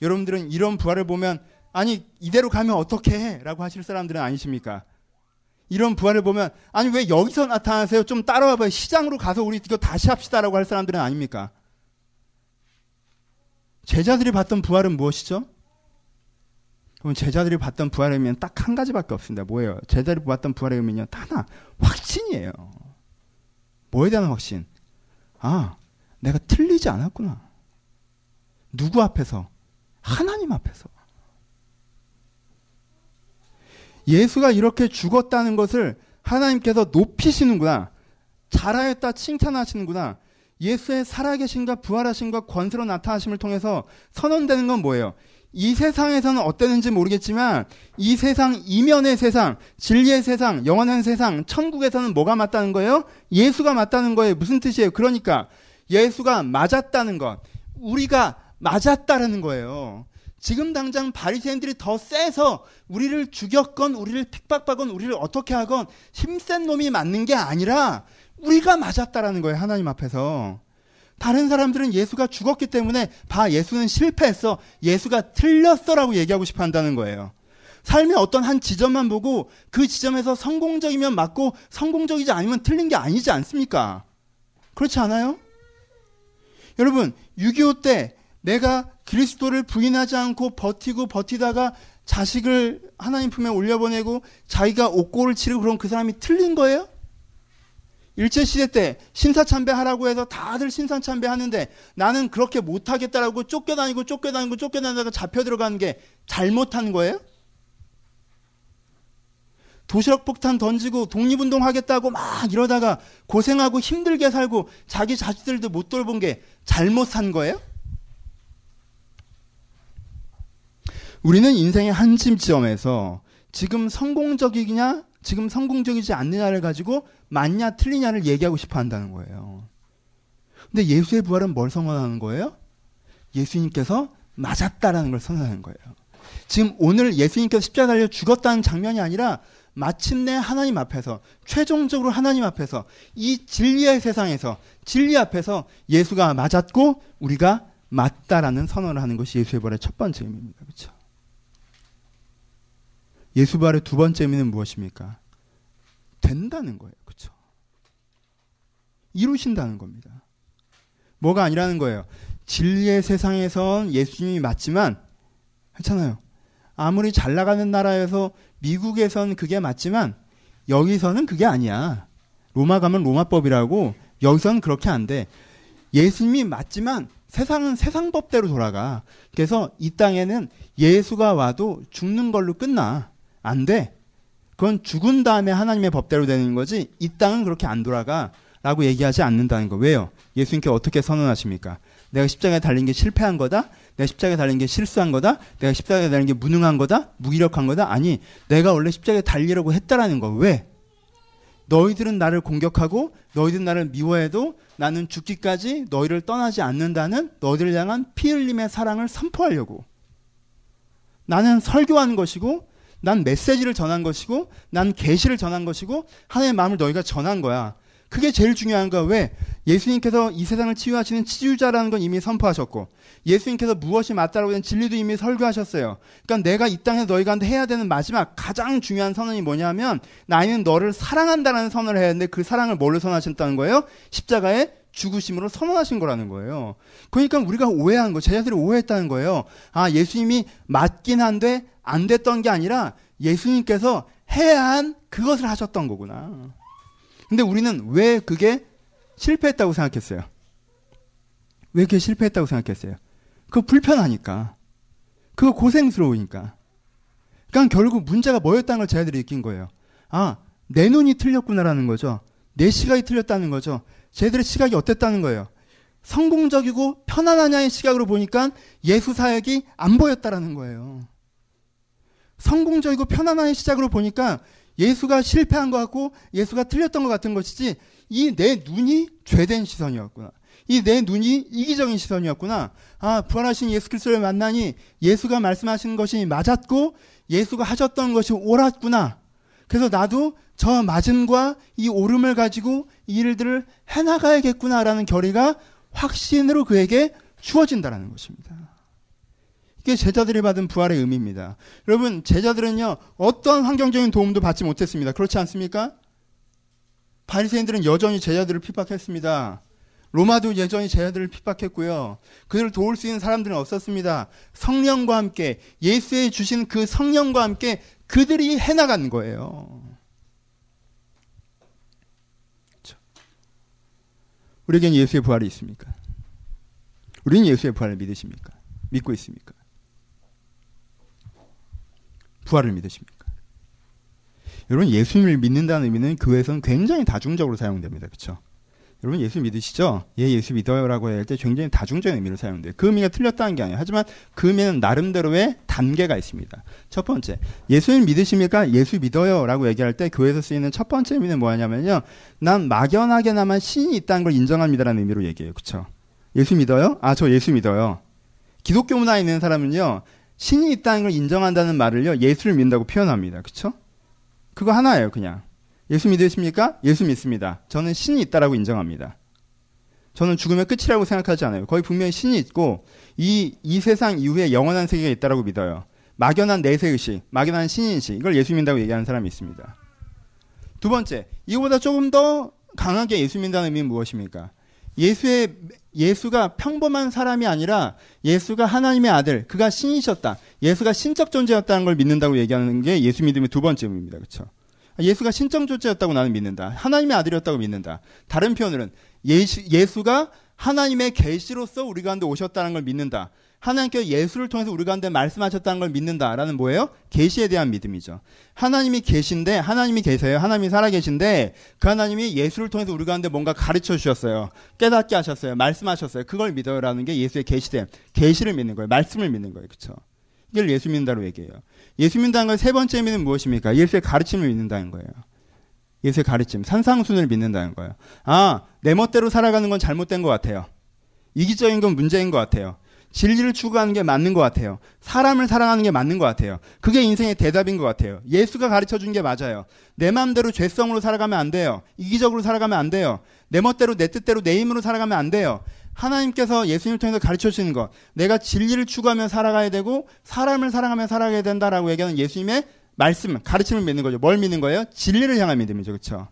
여러분들은 이런 부활을 보면, 아니, 이대로 가면 어떻게 해? 라고 하실 사람들은 아니십니까? 이런 부활을 보면, 아니, 왜 여기서 나타나세요? 좀 따라와 봐요. 시장으로 가서 우리 이거 다시 합시다라고 할 사람들은 아닙니까? 제자들이 봤던 부활은 무엇이죠? 그럼 제자들이 봤던 부활의 의미는 딱 한 가지밖에 없습니다. 뭐예요? 제자들이 봤던 부활의 의미는 하나, 확신이에요. 뭐에 대한 확신? 아, 내가 틀리지 않았구나. 누구 앞에서? 하나님 앞에서. 예수가 이렇게 죽었다는 것을 하나님께서 높이시는구나. 잘하였다 칭찬하시는구나. 예수의 살아계신과 부활하신과 권세로 나타나심을 통해서 선언되는 건 뭐예요? 이 세상에서는 어땠는지 모르겠지만 이 세상 이면의 세상, 진리의 세상, 영원한 세상, 천국에서는 뭐가 맞다는 거예요? 예수가 맞다는 거예요. 무슨 뜻이에요? 그러니까 예수가 맞았다는 것. 우리가 맞았다라는 거예요. 지금 당장 바리새인들이 더 세서 우리를 죽였건 우리를 핍박하건 우리를 어떻게 하건 힘센 놈이 맞는 게 아니라 우리가 맞았다라는 거예요. 하나님 앞에서. 다른 사람들은 예수가 죽었기 때문에 봐 예수는 실패했어. 예수가 틀렸어라고 얘기하고 싶어 한다는 거예요. 삶의 어떤 한 지점만 보고 그 지점에서 성공적이면 맞고 성공적이지 않으면 틀린 게 아니지 않습니까? 그렇지 않아요? 여러분, 6.25 때 내가 그리스도를 부인하지 않고 버티고 버티다가 자식을 하나님 품에 올려보내고 자기가 옥고를 치르고 그런 그 사람이 틀린 거예요? 일제시대 때 신사참배 하라고 해서 다들 신사참배 하는데 나는 그렇게 못하겠다라고 쫓겨다니고 쫓겨다니고 쫓겨다니다가 잡혀 들어가는 게 잘못한 거예요? 도시락 폭탄 던지고 독립운동 하겠다고 막 이러다가 고생하고 힘들게 살고 자기 자식들도 못 돌본 게 잘못 산 거예요? 우리는 인생의 한 지점에서 지금 성공적이냐 지금 성공적이지 않느냐를 가지고 맞냐 틀리냐를 얘기하고 싶어 한다는 거예요. 근데 예수의 부활은 뭘 선언하는 거예요? 예수님께서 맞았다라는 걸 선언하는 거예요. 지금 오늘 예수님께서 십자가 달려 죽었다는 장면이 아니라 마침내 하나님 앞에서 최종적으로 하나님 앞에서 이 진리의 세상에서 진리 앞에서 예수가 맞았고 우리가 맞다라는 선언을 하는 것이 예수의 부활의 첫 번째 의미입니다. 그렇죠? 예수 부활의 두 번째 의미는 무엇입니까? 된다는 거예요. 그렇죠? 이루신다는 겁니다. 뭐가 아니라는 거예요. 진리의 세상에선 예수님이 맞지만 괜찮아요. 아무리 잘 나가는 나라에서 미국에선 그게 맞지만 여기서는 그게 아니야. 로마 가면 로마법이라고 여기서는 그렇게 안 돼. 예수님이 맞지만 세상은 세상 법대로 돌아가. 그래서 이 땅에는 예수가 와도 죽는 걸로 끝나. 안 돼. 그건 죽은 다음에 하나님의 법대로 되는 거지 이 땅은 그렇게 안 돌아가 라고 얘기하지 않는다는 거. 왜요? 예수님께 어떻게 선언하십니까? 내가 십자가에 달린 게 실패한 거다? 내가 십자가에 달린 게 실수한 거다? 내가 십자가에 달린 게 무능한 거다? 무기력한 거다? 아니, 내가 원래 십자가에 달리려고 했다라는 거. 왜? 너희들은 나를 공격하고 너희들은 나를 미워해도 나는 죽기까지 너희를 떠나지 않는다는 너희들을 향한 피 흘림의 사랑을 선포하려고. 나는 설교하는 것이고 난 메시지를 전한 것이고 난 계시를 전한 것이고 하나님의 마음을 너희가 전한 거야. 그게 제일 중요한 거야. 왜? 예수님께서 이 세상을 치유하시는 치유자라는 건 이미 선포하셨고 예수님께서 무엇이 맞다라고 된 진리도 이미 설교하셨어요. 그러니까 내가 이 땅에 너희가한테 해야 되는 마지막 가장 중요한 선언이 뭐냐면 나는 너를 사랑한다는 선언을 해야 되는데 그 사랑을 뭘로 선언하셨다는 거예요? 십자가에 죽으심으로 선언하신 거라는 거예요. 그러니까 우리가 오해한 거, 제자들이 오해했다는 거예요. 아, 예수님이 맞긴 한데 안 됐던 게 아니라 예수님께서 해야 한 그것을 하셨던 거구나. 근데 우리는 왜 그게 실패했다고 생각했어요? 왜 그게 실패했다고 생각했어요? 그거 불편하니까. 그거 고생스러우니까. 그러니까 결국 문제가 뭐였다는 걸 제자들이 느낀 거예요. 아, 내 눈이 틀렸구나라는 거죠. 내 시각이 틀렸다는 거죠. 쟤들의 시각이 어땠다는 거예요. 성공적이고 편안하냐의 시각으로 보니까 예수 사역이 안 보였다라는 거예요. 성공적이고 편안한 시작으로 보니까 예수가 실패한 것 같고 예수가 틀렸던 것 같은 것이지 이 내 눈이 죄된 시선이었구나. 이 내 눈이 이기적인 시선이었구나. 아, 부활하신 예수 그리스도를 만나니 예수가 말씀하신 것이 맞았고 예수가 하셨던 것이 옳았구나. 그래서 나도 저 맞음과 이 오름을 가지고 이 일들을 해나가야겠구나라는 결의가 확신으로 그에게 주어진다라는 것입니다. 이게 제자들이 받은 부활의 의미입니다. 여러분, 제자들은요, 어떤 환경적인 도움도 받지 못했습니다. 그렇지 않습니까? 바리새인들은 여전히 제자들을 핍박했습니다. 로마도 여전히 제자들을 핍박했고요. 그들을 도울 수 있는 사람들은 없었습니다. 성령과 함께 예수의 주신 그 성령과 함께 그들이 해나간 거예요. 우리에겐 예수의 부활이 있습니까? 우리는 예수의 부활을 믿으십니까? 믿고 있습니까? 부활을 믿으십니까? 여러분 예수님을 믿는다는 의미는 교회에서는 굉장히 다중적으로 사용됩니다. 그렇죠? 여러분 예수 믿으시죠? 예, 예수 믿어요라고 할 때 굉장히 다중적인 의미로 사용돼요. 그 의미가 틀렸다는 게 아니에요. 하지만 그 의미는 나름대로의 단계가 있습니다. 첫 번째, 예수님 믿으십니까? 예수 믿어요라고 얘기할 때 교회에서 쓰이는 첫 번째 의미는 뭐냐면요. 난 막연하게나마 신이 있다는 걸 인정합니다라는 의미로 얘기해요. 그렇죠? 예수 믿어요? 아, 저 예수 믿어요. 기독교 문화에 있는 사람은요. 신이 있다는 걸 인정한다는 말을요. 예수를 믿는다고 표현합니다. 그렇죠? 그거 하나예요, 그냥. 예수 믿으십니까? 예수 믿습니다. 저는 신이 있다라고 인정합니다. 저는 죽음의 끝이라고 생각하지 않아요. 거의 분명히 신이 있고 이, 이 세상 이후에 영원한 세계가 있다라고 믿어요. 막연한 내세의식, 막연한 신인식 이걸 예수 믿는다고 얘기하는 사람이 있습니다. 두 번째, 이거보다 조금 더 강하게 예수 믿는다는 의미는 무엇입니까? 예수의 예수가 평범한 사람이 아니라 예수가 하나님의 아들, 그가 신이셨다. 예수가 신적 존재였다는 걸 믿는다고 얘기하는 게 예수 믿음의 두 번째 의미입니다. 그렇죠? 예수가 신적 존재였다고 나는 믿는다. 하나님의 아들이었다고 믿는다. 다른 표현으로는 예수, 예수 가 하나님의 계시로서 우리 가운데 오셨다는 걸 믿는다. 하나님께서 예수를 통해서 우리 가운데 말씀하셨다는 걸 믿는다라는 뭐예요? 계시에 대한 믿음이죠. 하나님이 계신데 하나님이 계세요. 하나님이 살아 계신데 그 하나님이 예수를 통해서 우리 가운데 뭔가 가르쳐 주셨어요. 깨닫게 하셨어요. 말씀하셨어요. 그걸 믿어요라는 게 예수의 계시됨. 계시를 믿는 거예요. 말씀을 믿는 거예요. 그렇죠? 이걸 예수 믿는다고 얘기해요. 예수 믿는다는 걸세 번째 의미는 무엇입니까? 예수의 가르침을 믿는다는 거예요. 예수의 가르침, 산상순을 믿는다는 거예요. 아, 내 멋대로 살아가는 건 잘못된 것 같아요. 이기적인 건 문제인 것 같아요. 진리를 추구하는 게 맞는 것 같아요. 사람을 사랑하는 게 맞는 것 같아요. 그게 인생의 대답인 것 같아요. 예수가 가르쳐 준 게 맞아요. 내 마음대로 죄성으로 살아가면 안 돼요. 이기적으로 살아가면 안 돼요. 내 멋대로 내 뜻대로 내 힘으로 살아가면 안 돼요. 하나님께서 예수님을 통해서 가르쳐 주시는 것. 내가 진리를 추구하며 살아가야 되고 사람을 사랑하며 살아가야 된다라고 얘기하는 예수님의 말씀, 가르침을 믿는 거죠. 뭘 믿는 거예요? 진리를 향한 믿음이죠. 그렇죠?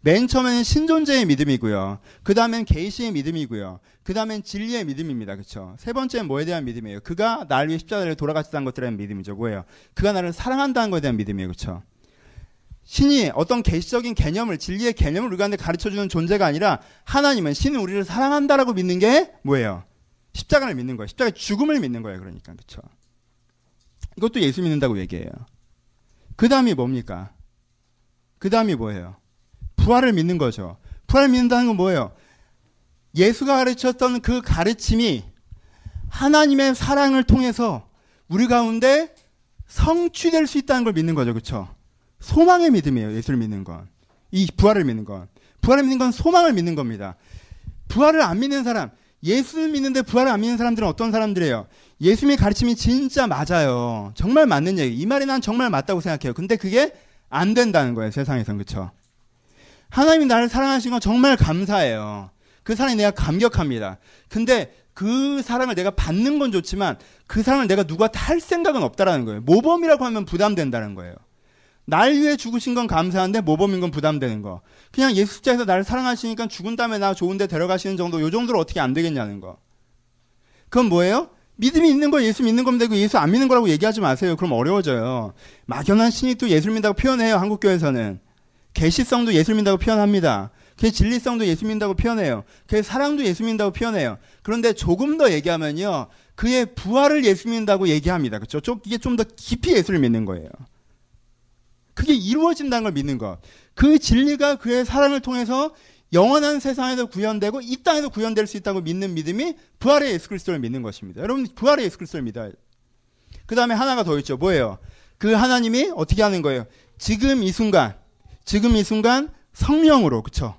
맨 처음에는 신존재의 믿음이고요. 그 다음엔 계시의 믿음이고요. 그 다음엔 진리의 믿음입니다. 그렇죠? 세 번째는 뭐에 대한 믿음이에요? 그가 나를 위해 십자가를 돌아가셨다는 것들에 대한 믿음이죠. 뭐예요? 그가 나를 사랑한다는 것에 대한 믿음이에요. 그렇죠? 신이 어떤 계시적인 개념을 진리의 개념을 우리한테 가르쳐 주는 존재가 아니라 하나님은 신은 우리를 사랑한다라고 믿는 게 뭐예요? 십자가를 믿는 거예요. 십자가의 죽음을 믿는 거예요. 그러니까 그렇죠. 이것도 예수 믿는다고 얘기해요. 그 다음이 뭡니까? 그 다음이 뭐예요? 부활을 믿는 거죠. 부활을 믿는다는 건 뭐예요? 예수가 가르쳤던 그 가르침이 하나님의 사랑을 통해서 우리 가운데 성취될 수 있다는 걸 믿는 거죠. 그렇죠? 소망의 믿음이에요. 예수를 믿는 건. 이 부활을 믿는 건. 부활을 믿는 건 소망을 믿는 겁니다. 부활을 안 믿는 사람, 예수를 믿는데 부활을 안 믿는 사람들은 어떤 사람들이에요? 예수님의 가르침이 진짜 맞아요. 정말 맞는 얘기. 이 말이 난 정말 맞다고 생각해요. 근데 그게 안 된다는 거예요. 세상에선. 그쵸? 하나님이 나를 사랑하신 건 정말 감사해요. 그 사랑에 내가 감격합니다. 근데 그 사랑을 내가 받는 건 좋지만 그 사랑을 내가 누가 탈 생각은 없다라는 거예요. 모범이라고 하면 부담된다는 거예요. 날 위해 죽으신 건 감사한데 모범인 건 부담되는 거. 그냥 예수 십자에서 나를 사랑하시니까 죽은 다음에 나 좋은데 데려가시는 정도, 요 정도로 어떻게 안 되겠냐는 거. 그건 뭐예요? 믿음이 있는 거 예수 믿는 거면 되고 예수 안 믿는 거라고 얘기하지 마세요. 그럼 어려워져요. 막연한 신이 또 예수를 믿다고 표현해요. 한국교회에서는. 계시성도 예수를 믿다고 표현합니다. 그 진리성도 예수 믿다고 표현해요. 그 사랑도 예수 믿다고 표현해요. 그런데 조금 더 얘기하면요. 그의 부활을 예수 믿다고 얘기합니다. 그렇죠? 이게 좀 더 깊이 예수를 믿는 거예요. 그게 이루어진다는 걸 믿는 것. 그 진리가 그의 사랑을 통해서 영원한 세상에도 구현되고 이 땅에도 구현될 수 있다고 믿는 믿음이 부활의 예수 그리스도를 믿는 것입니다. 여러분 부활의 예수 그리스도를 믿어야 그 다음에 하나가 더 있죠. 뭐예요? 그 하나님이 어떻게 하는 거예요? 지금 이 순간, 지금 이 순간 성령으로, 그쵸?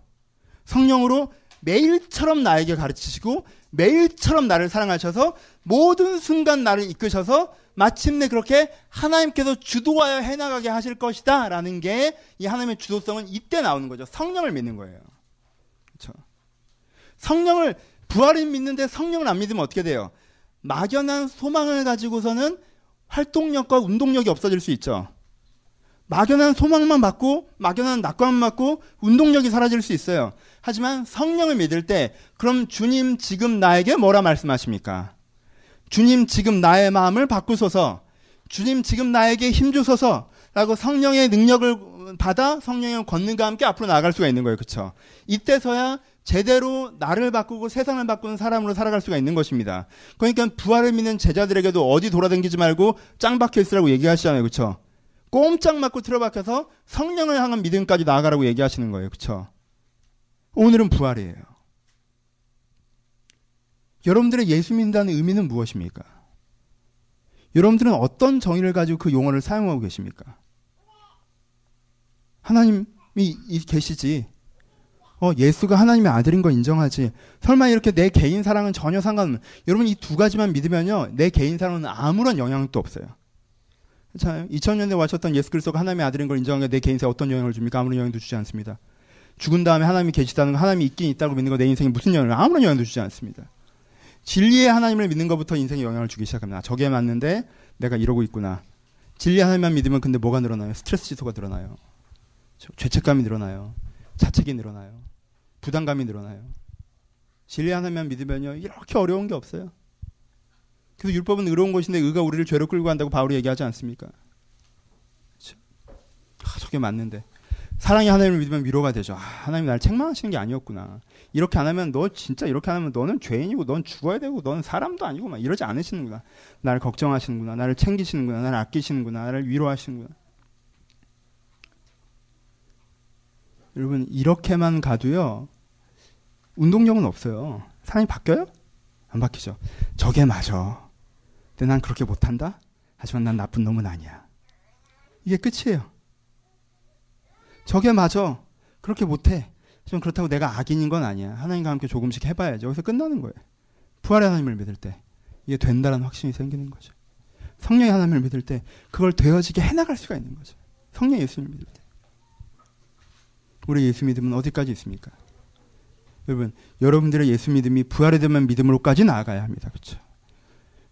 성령으로 매일처럼 나에게 가르치시고 매일처럼 나를 사랑하셔서 모든 순간 나를 이끄셔서 마침내 그렇게 하나님께서 주도하여 해나가게 하실 것이다 라는 게 이 하나님의 주도성은 이때 나오는 거죠. 성령을 믿는 거예요. 그렇죠? 성령을 부활을 믿는데 성령을 안 믿으면 어떻게 돼요? 막연한 소망을 가지고서는 활동력과 운동력이 없어질 수 있죠. 막연한 소망만 받고 막연한 낙관만 받고 운동력이 사라질 수 있어요. 하지만 성령을 믿을 때 그럼 주님 지금 나에게 뭐라 말씀하십니까? 주님 지금 나의 마음을 바꾸소서. 주님 지금 나에게 힘 주소서 라고 성령의 능력을 받아 성령의 권능과 함께 앞으로 나아갈 수가 있는 거예요. 그렇죠? 이때서야 제대로 나를 바꾸고 세상을 바꾸는 사람으로 살아갈 수가 있는 것입니다. 그러니까 부활을 믿는 제자들에게도 어디 돌아다니지 말고 짱 박혀 있으라고 얘기하시잖아요. 그렇죠? 꼼짝 맞고 틀어박혀서 성령을 향한 믿음까지 나아가라고 얘기하시는 거예요. 그렇죠? 오늘은 부활이에요. 여러분들의 예수 믿는다는 의미는 무엇입니까? 여러분들은 어떤 정의를 가지고 그 용어를 사용하고 계십니까? 하나님이 계시지. 어, 예수가 하나님의 아들인 거 인정하지. 설마 이렇게 내 개인 사랑은 전혀 상관없는. 여러분 이 두 가지만 믿으면요. 내 개인 사랑은 아무런 영향도 없어요. 자, 2000년대 와셨던 예수 그리스도가 하나님의 아들인 걸 인정한 게내 개인사에 어떤 영향을 줍니까? 아무런 영향도 주지 않습니다. 죽은 다음에 하나님이 계시다는 거, 하나님이 있긴 있다고 믿는 거 내 인생에 무슨 영향을, 아무런 영향도 주지 않습니다. 진리의 하나님을 믿는 것부터 인생에 영향을 주기 시작합니다. 저게 맞는데 내가 이러고 있구나. 진리 하나님만 믿으면 근데 뭐가 늘어나요? 스트레스 지수가 늘어나요. 죄책감이 늘어나요. 자책이 늘어나요. 부담감이 늘어나요. 진리 하나님만 믿으면요. 이렇게 어려운 게 없어요. 그래서 율법은 의로운 것인데 의가 우리를 죄로 끌고 간다고 바울이 얘기하지 않습니까? 아, 저게 맞는데. 사랑의 하나님을 믿으면 위로가 되죠. 아, 하나님 나를 책망하시는 게 아니었구나. 이렇게 안 하면 너 진짜 이렇게 안 하면 너는 죄인이고 넌 죽어야 되고 너는 사람도 아니고 막 이러지 않으시는구나. 나를 걱정하시는구나. 나를 챙기시는구나. 나를 아끼시는구나. 나를 위로하시는구나. 여러분 이렇게만 가도요. 운동력은 없어요. 사람이 바뀌어요? 안 바뀌죠. 저게 맞아. 근데 난 그렇게 못한다? 하지만 난 나쁜 놈은 아니야. 이게 끝이에요. 저게 맞아. 그렇게 못해. 좀 그렇다고 내가 악인인 건 아니야. 하나님과 함께 조금씩 해봐야죠. 여기서 끝나는 거예요. 부활의 하나님을 믿을 때 이게 된다는 확신이 생기는 거죠. 성령의 하나님을 믿을 때 그걸 되어지게 해나갈 수가 있는 거죠. 성령 예수님을 믿을 때. 우리 예수 믿음은 어디까지 있습니까? 여러분, 여러분들의 예수 믿음이 부활에 대한 믿음으로까지 나아가야 합니다. 그렇죠?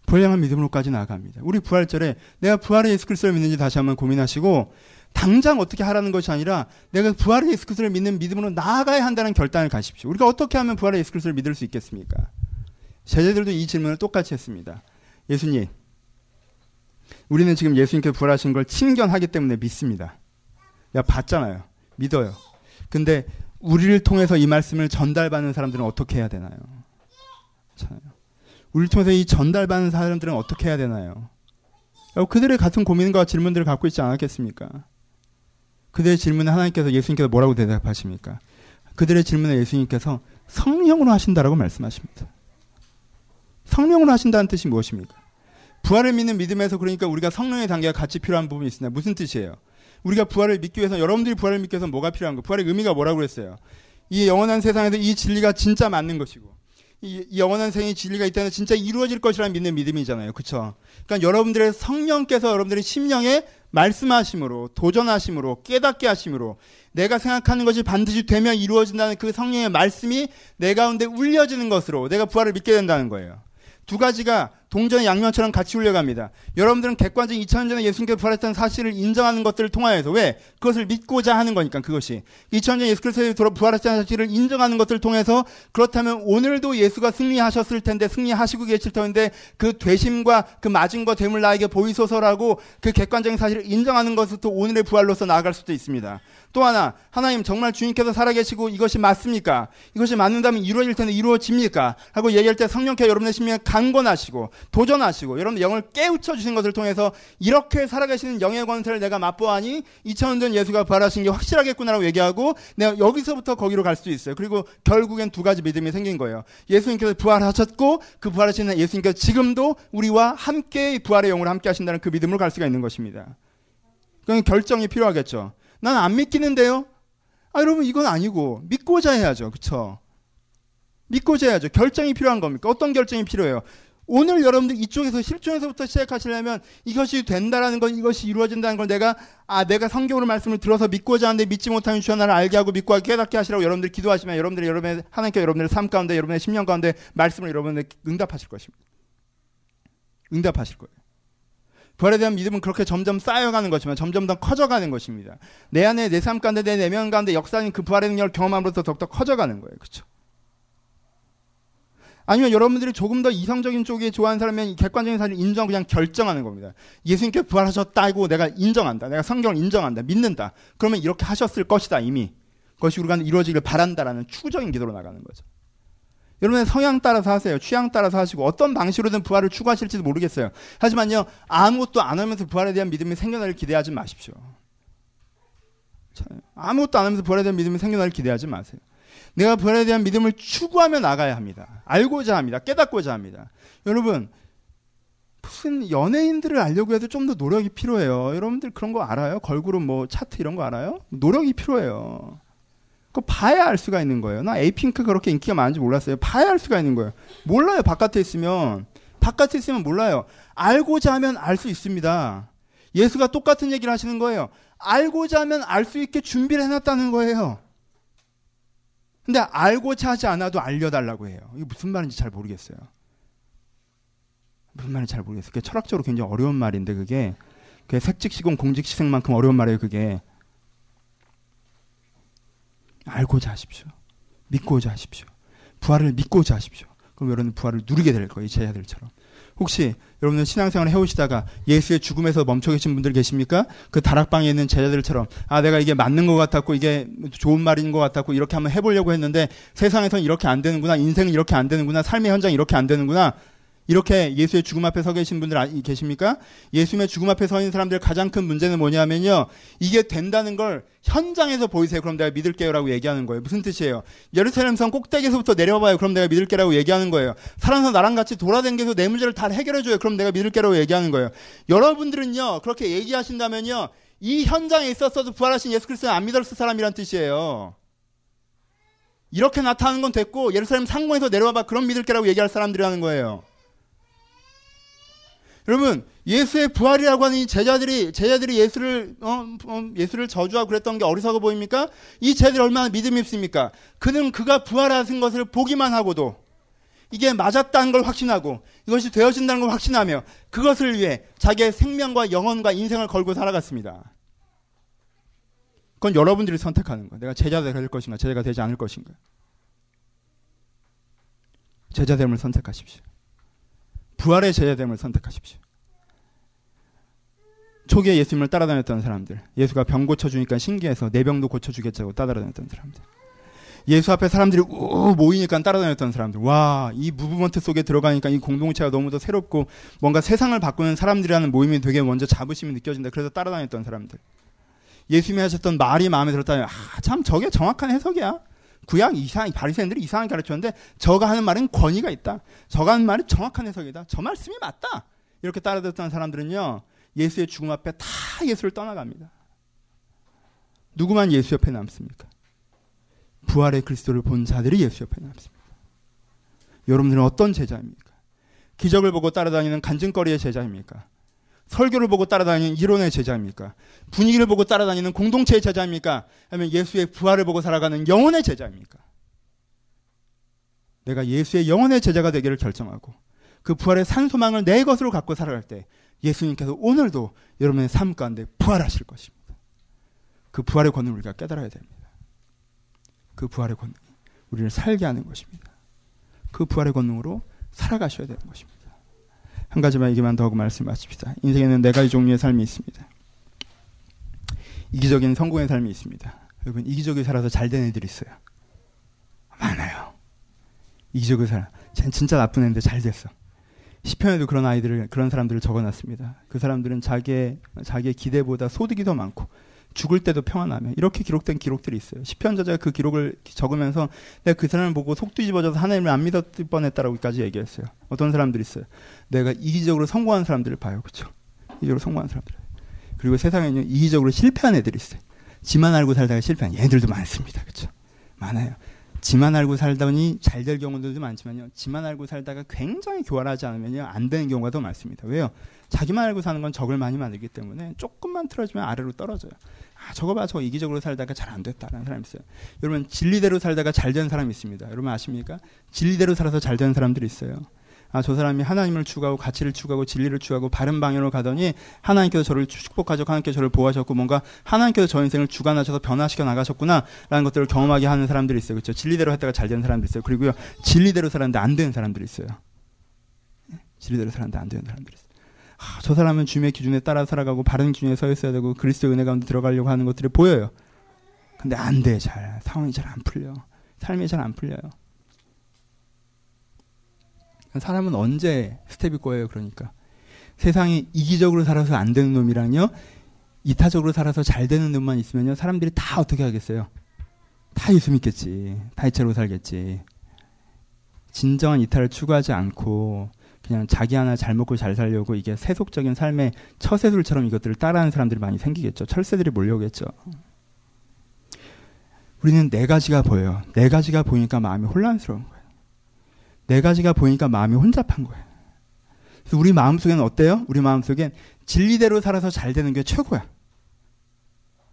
불량한 믿음으로까지 나아갑니다. 우리 부활절에 내가 부활의 예수 그리스도를 믿는지 다시 한번 고민하시고 당장 어떻게 하라는 것이 아니라 내가 부활의 예수 그리스도를 믿는 믿음으로 나아가야 한다는 결단을 가십시오. 우리가 어떻게 하면 부활의 예수 그리스도를 믿을 수 있겠습니까? 제자들도 이 질문을 똑같이 했습니다. 예수님, 우리는 지금 예수님께서 부활하신 걸 친견하기 때문에 믿습니다. 야, 봤잖아요. 믿어요. 근데 우리를 통해서 이 말씀을 전달받는 사람들은 어떻게 해야 되나요? 우리를 통해서 이 전달받는 사람들은 어떻게 해야 되나요? 그들의 같은 고민과 질문들을 갖고 있지 않았겠습니까? 그들의 질문에 하나님께서 예수님께서 뭐라고 대답하십니까? 그들의 질문에 예수님께서 성령으로 하신다라고 말씀하십니다. 성령으로 하신다는 뜻이 무엇입니까? 부활을 믿는 믿음에서 그러니까 우리가 성령의 단계가 같이 필요한 부분이 있습니다. 무슨 뜻이에요? 우리가 부활을 믿기 위해서 여러분들이 부활을 믿기 위해서 뭐가 필요한 거? 부활의 의미가 뭐라고 그랬어요? 이 영원한 세상에서 이 진리가 진짜 맞는 것이고 이, 이 영원한 생의 진리가 있다는 진짜 이루어질 것이라는 믿는 믿음이잖아요. 그렇죠? 그러니까 여러분들의 성령께서 여러분들의 심령에 말씀하심으로 도전하심으로 깨닫게 하심으로 내가 생각하는 것이 반드시 되면 이루어진다는 그 성령의 말씀이 내 가운데 울려지는 것으로 내가 부활을 믿게 된다는 거예요. 두 가지가 동전의 양면처럼 같이 흘려갑니다. 여러분들은 객관적인 2000년 전에 예수님께서 부활했다는 사실을 인정하는 것들을 통하여서 왜? 그것을 믿고자 하는 거니까 그것이. 2000년 전 예수 그리스도의 부활했다는 사실을 인정하는 것들을 통해서 그렇다면 오늘도 예수가 승리하셨을 텐데 승리하시고 계실 터인데 그 되심과 그 맞은 과 됨을 나에게 보이소서라고 그 객관적인 사실을 인정하는 것부터 오늘의 부활로서 나아갈 수도 있습니다. 또 하나, 하나님 정말 주님께서 살아계시고 이것이 맞습니까? 이것이 맞는다면 이루어질 텐데 이루어집니까? 하고 얘기할 때 성령께 여러분의 심령에 강권하시고 도전하시고 여러분 영을 깨우쳐 주신 것을 통해서 이렇게 살아계시는 영의 권세를 내가 맛보아니 2000년 전 예수가 부활하신 게 확실하겠구나라고 얘기하고 내가 여기서부터 거기로 갈 수 있어요. 그리고 결국엔 두 가지 믿음이 생긴 거예요. 예수님께서 부활하셨고 그 부활하시는 예수님께서 지금도 우리와 함께 부활의 영으로 함께 하신다는 그 믿음으로 갈 수가 있는 것입니다. 그러 결정이 필요하겠죠. 난 안 믿기는데요. 아 여러분 이건 아니고 믿고자 해야죠. 그렇죠? 믿고자 해야죠. 결정이 필요한 겁니까? 어떤 결정이 필요해요? 오늘 여러분들 이쪽에서 실존에서부터 시작하시려면 이것이 된다라는 것, 이것이 이루어진다는 걸 내가 아 내가 성경으로 말씀을 들어서 믿고자 하는데 믿지 못하는 주 하나를 알게 하고 믿고 깨닫게 하시라고 여러분들 기도하시면 여러분들이 여러분의 하나님께 여러분들의 삶 가운데 여러분의 심령 가운데 말씀을 여러분들 응답하실 것입니다. 응답하실 거예요. 부활에 대한 믿음은 그렇게 점점 쌓여가는 것이지만 점점 더 커져가는 것입니다. 내 안에 내 삶 가운데 내 내면 가운데 역사인 그 부활의 능력을 경험함으로써 더욱더 커져가는 거예요. 그렇죠? 아니면 여러분들이 조금 더 이성적인 쪽에 좋아하는 사람이면 객관적인 사실을 인정 그냥 결정하는 겁니다. 예수님께 부활하셨다고 내가 인정한다. 내가 성경을 인정한다. 믿는다. 그러면 이렇게 하셨을 것이다 이미. 그것이 우리가 이루어지길 바란다라는 추구적인 기도로 나가는 거죠. 여러분의 성향 따라서 하세요. 취향 따라서 하시고 어떤 방식으로든 부활을 추구하실지도 모르겠어요. 하지만요 아무것도 안 하면서 부활에 대한 믿음이 생겨나를 기대하지 마십시오. 아무것도 안 하면서 부활에 대한 믿음이 생겨나를 기대하지 마세요. 내가 부활에 대한 믿음을 추구하며 나가야 합니다. 알고자 합니다. 깨닫고자 합니다. 여러분, 무슨 연예인들을 알려고 해도 좀 더 노력이 필요해요. 여러분들 그런 거 알아요? 걸그룹 뭐 차트 이런 거 알아요? 노력이 필요해요. 그거 봐야 알 수가 있는 거예요. 나 에이핑크 그렇게 인기가 많은지 몰랐어요. 봐야 알 수가 있는 거예요. 몰라요. 바깥에 있으면. 바깥에 있으면 몰라요. 알고자 하면 알 수 있습니다. 예수가 똑같은 얘기를 하시는 거예요. 알고자 하면 알 수 있게 준비를 해놨다는 거예요. 근데 알고자 하지 않아도 알려달라고 해요. 이게 무슨 말인지 잘 모르겠어요. 무슨 말인지 잘 모르겠어요. 그게 철학적으로 굉장히 어려운 말인데 그게 그게 색직시공 공직시생만큼 어려운 말이에요. 그게 알고자 하십시오. 믿고자 하십시오. 부활을 믿고자 하십시오. 그럼 여러분 부활을 누리게 될 거예요. 제자들처럼. 혹시 여러분들 신앙생활을 해오시다가 예수의 죽음에서 멈춰 계신 분들 계십니까? 그 다락방에 있는 제자들처럼 아 내가 이게 맞는 것 같았고 이게 좋은 말인 것 같았고 이렇게 한번 해보려고 했는데 세상에선 이렇게 안 되는구나 인생은 이렇게 안 되는구나 삶의 현장이 이렇게 안 되는구나 이렇게 예수의 죽음 앞에 서 계신 분들 아, 계십니까? 예수님의 죽음 앞에 서 있는 사람들의 가장 큰 문제는 뭐냐면요. 이게 된다는 걸 현장에서 보이세요. 그럼 내가 믿을게요라고 얘기하는 거예요. 무슨 뜻이에요? 예루살렘 성 꼭대기에서부터 내려와봐요. 그럼 내가 믿을게라고 얘기하는 거예요. 살아서 나랑 같이 돌아다니면서 내 문제를 다 해결해줘요. 그럼 내가 믿을게라고 얘기하는 거예요. 여러분들은요. 그렇게 얘기하신다면요. 이 현장에 있었어도 부활하신 예수 그리스도는 안 믿었을 사람이란 뜻이에요. 이렇게 나타나는 건 됐고 예루살렘 상공에서 내려와봐. 그럼 믿을게라고 얘기할 사람들이라는 거예요. 여러분 예수의 부활이라고 하는 이 제자들이 제자들이 예수를 어, 어, 예수를 저주하고 그랬던 게 어리석어 보입니까? 이 제자들이 얼마나 믿음이 있습니까? 그는 그가 부활하신 것을 보기만 하고도 이게 맞았다는 걸 확신하고 이것이 되어진다는 걸 확신하며 그것을 위해 자기의 생명과 영혼과 인생을 걸고 살아갔습니다. 그건 여러분들이 선택하는 거예요. 내가 제자가 될 것인가, 제자가 되지 않을 것인가. 제자 됨을 선택하십시오. 부활의 제자됨을 선택하십시오. 초기에 예수님을 따라다녔던 사람들, 예수가 병 고쳐주니까 신기해서 내 병도 고쳐주겠다고 따라다녔던 사람들, 예수 앞에 사람들이 우 모이니까 따라다녔던 사람들, 와, 이 무브먼트 속에 들어가니까 이 공동체가 너무도 새롭고 뭔가 세상을 바꾸는 사람들이라는 모임이 되게 먼저 자부심이 느껴진다. 그래서 따라다녔던 사람들. 예수님이 하셨던 말이 마음에 들었다. 아, 참 저게 정확한 해석이야. 구약 이상 바리새인들이 이상하게 가르쳤는데 저가 하는 말은 권위가 있다. 저가 하는 말이 정확한 해석이다. 저 말씀이 맞다. 이렇게 따라듣던 사람들은요. 예수의 죽음 앞에 다 예수를 떠나갑니다. 누구만 예수 옆에 남습니까? 부활의 그리스도를 본 자들이 예수 옆에 남습니다. 여러분들은 어떤 제자입니까? 기적을 보고 따라다니는 간증거리의 제자입니까? 설교를 보고 따라다니는 이론의 제자입니까? 분위기를 보고 따라다니는 공동체의 제자입니까? 아니면 예수의 부활을 보고 살아가는 영혼의 제자입니까? 내가 예수의 영혼의 제자가 되기를 결정하고 그 부활의 산소망을 내 것으로 갖고 살아갈 때 예수님께서 오늘도 여러분의 삶 가운데 부활하실 것입니다. 그 부활의 권능을 우리가 깨달아야 됩니다. 그 부활의 권능이 우리를 살게 하는 것입니다. 그 부활의 권능으로 살아가셔야 되는 것입니다. 한 가지만 얘기만 더 하고 말씀 마칩시다. 인생에는 네 가지 종류의 삶이 있습니다. 이기적인 성공의 삶이 있습니다. 여러분 이기적이 살아서 잘 된 애들이 있어요. 많아요. 이기적이 살아. 쟤 진짜 나쁜 애인데 잘 됐어. 시편에도 그런 아이들을 그런 사람들을 적어놨습니다. 그 사람들은 자기의 자기의 기대보다 소득이 더 많고 죽을 때도 평안하며 이렇게 기록된 기록들이 있어요. 시편 저자가 그 기록을 적으면서 내가 그 사람을 보고 속 뒤집어져서 하나님을 안 믿었을 뻔했다라고까지 얘기했어요. 어떤 사람들이 있어요. 내가 이기적으로 성공한 사람들을 봐요, 그렇죠? 이기적으로 성공한 사람들. 그리고 세상에는 이기적으로 실패한 애들이 있어요. 지만 알고 살다가 실패한 얘들도 많습니다, 그렇죠? 많아요. 지만 알고 살더니 잘 될 경우들도 많지만요. 지만 알고 살다가 굉장히 교활하지 않으면요. 안 되는 경우가 더 많습니다. 왜요? 자기만 알고 사는 건 적을 많이 만들기 때문에 조금만 틀어지면 아래로 떨어져요. 아, 저거 봐, 저 이기적으로 살다가 잘 안 됐다라는 사람이 있어요. 여러분, 진리대로 살다가 잘 된 사람이 있습니다. 여러분 아십니까? 진리대로 살아서 잘 된 사람들이 있어요. 아, 저 사람이 하나님을 추구하고 가치를 추구하고 진리를 추구하고 바른 방향으로 가더니 하나님께서 저를 축복하셨고 하나님께서 저를 보호하셨고 뭔가 하나님께서 저 인생을 주관하셔서 변화시켜 나가셨구나라는 것들을 경험하게 하는 사람들이 있어요. 그렇죠? 진리대로 했다가 잘 되는 사람들이 있어요. 그리고요. 진리대로 살았는데 안 되는 사람들이 있어요. 예? 진리대로 살았는데 안 되는 사람들이 있어요. 아, 저 사람은 주님의 기준에 따라 살아가고 바른 기준에 서 있어야 되고 그리스도 은혜 가운데 들어가려고 하는 것들이 보여요. 근데 안 돼, 잘. 상황이 잘 안 풀려. 삶이 잘 안 풀려요. 사람은 언제 스텝이 꼬여요, 그러니까. 세상이 이기적으로 살아서 안 되는 놈이랑요, 이타적으로 살아서 잘 되는 놈만 있으면요, 사람들이 다 어떻게 하겠어요? 다 예수 믿겠지. 다 이체로 살겠지. 진정한 이타를 추구하지 않고, 그냥 자기 하나 잘 먹고 잘 살려고 이게 세속적인 삶의 처세술처럼 이것들을 따라하는 사람들이 많이 생기겠죠. 철새들이 몰려오겠죠. 우리는 네 가지가 보여요. 네 가지가 보니까 마음이 혼란스러운 거예요. 네 가지가 보니까 마음이 혼잡한 거예요. 그래서 우리 마음속에는 어때요? 우리 마음속엔 진리대로 살아서 잘 되는 게 최고야.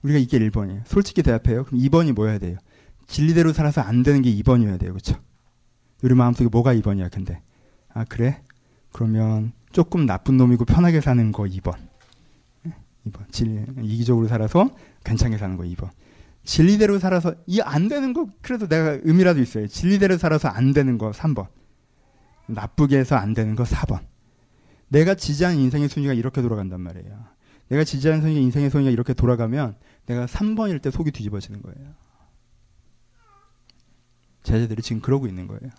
우리가 이게 1번이에요. 솔직히 대답해요. 그럼 2번이 뭐여야 돼요? 진리대로 살아서 안 되는 게 2번이어야 돼요. 그렇죠? 우리 마음속에 뭐가 2번이야, 근데. 아, 그래? 그러면 조금 나쁜 놈이고 편하게 사는 거 2번. 2번. 진, 이기적으로 살아서 괜찮게 사는 거 2번. 진리대로 살아서 이 안 되는 거 그래도 내가 의미라도 있어요. 진리대로 살아서 안 되는 거 3번. 나쁘게 해서 안 되는 거 4번. 내가 지지하는 인생의 순위가 이렇게 돌아간단 말이에요. 내가 지지하는 순위 인생의 순위가 이렇게 돌아가면 내가 3번일 때 속이 뒤집어지는 거예요. 제자들이 지금 그러고 있는 거예요.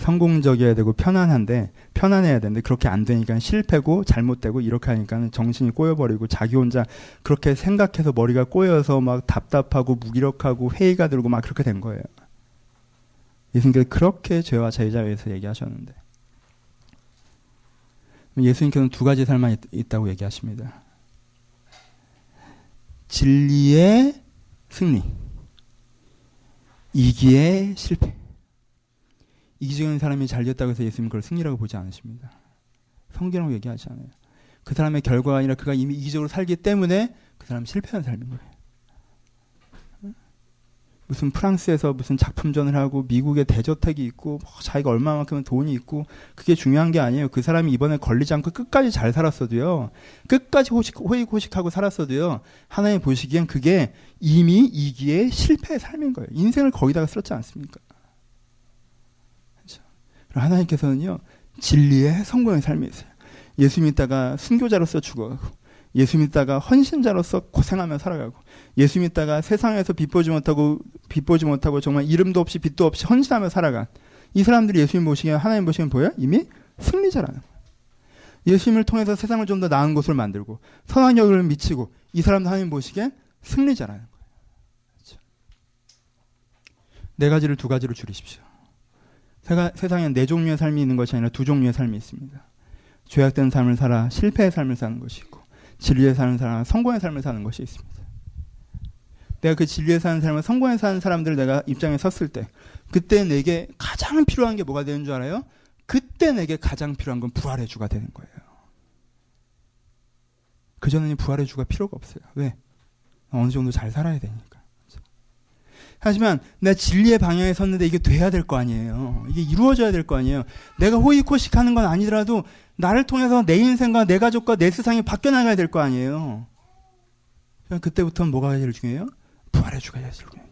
성공적이어야 되고 편안한데 편안해야 되는데 그렇게 안 되니까 실패고 잘못되고 이렇게 하니까는 정신이 꼬여버리고 자기 혼자 그렇게 생각해서 머리가 꼬여서 막 답답하고 무기력하고 회의가 들고 막 그렇게 된 거예요. 예수님께서 그렇게 죄와 제자에서 얘기하셨는데 예수님께서는 두 가지 삶만 있, 다고 얘기하십니다. 진리의 승리, 이기의 실패. 이기적인 사람이 잘 됐다고 해서 예수님 그걸 승리라고 보지 않으십니다. 성경으로 얘기하지 않아요. 그 사람의 결과가 아니라 그가 이미 이기적으로 살기 때문에 그 사람 실패한 삶인 거예요. 무슨 프랑스에서 무슨 작품전을 하고 미국에 대저택이 있고 뭐 자기가 얼마만큼은 돈이 있고 그게 중요한 게 아니에요. 그 사람이 이번에 걸리지 않고 끝까지 잘 살았어도요. 끝까지 호식, 호익호식하고 살았어도요. 하나님 보시기엔 그게 이미 이기의 실패의 삶인 거예요. 인생을 거기다가 쓸었지 않습니까? 하나님께서는요, 진리의 성공의 삶이 있어요. 예수 믿다가 순교자로서 죽어가고, 예수 믿다가 헌신자로서 고생하며 살아가고, 예수 믿다가 세상에서 빛보지 못하고, 빛보지 못하고 정말 이름도 없이 빛도 없이 헌신하며 살아간 이 사람들이 예수님 보시기에 하나님 보시면 보여? 이미 승리자라는. 예수님을 통해서 세상을 좀 더 나은 곳을 만들고, 선한 역을 미치고, 이 사람도 하나님 보시기엔 승리자라는 거예요. 그렇죠? 네 가지를 두 가지로 줄이십시오. 세상엔 네 종류의 삶이 있는 것이 아니라 두 종류의 삶이 있습니다. 죄악된 삶을 살아 실패의 삶을 사는 것이 있고 진리의 삶을 살아 성공의 삶을 사는 것이 있습니다. 내가 그 진리에 사는 삶을 성공에 사는 사람들 내가 입장에 섰을 때 그때 내게 가장 필요한 게 뭐가 되는 줄 알아요? 그때 내게 가장 필요한 건 부활의 주가 되는 거예요. 그전에는 부활의 주가 필요가 없어요. 왜? 어느 정도 잘 살아야 되니까. 하지만 내가 진리의 방향에 섰는데 이게 돼야 될 거 아니에요. 이게 이루어져야 될 거 아니에요. 내가 호의코식 하는 건 아니더라도 나를 통해서 내 인생과 내 가족과 내 세상이 바뀌어 나가야 될 거 아니에요. 그때부터는 뭐가 제일 중요해요? 부활의 주가 제일 중요해요.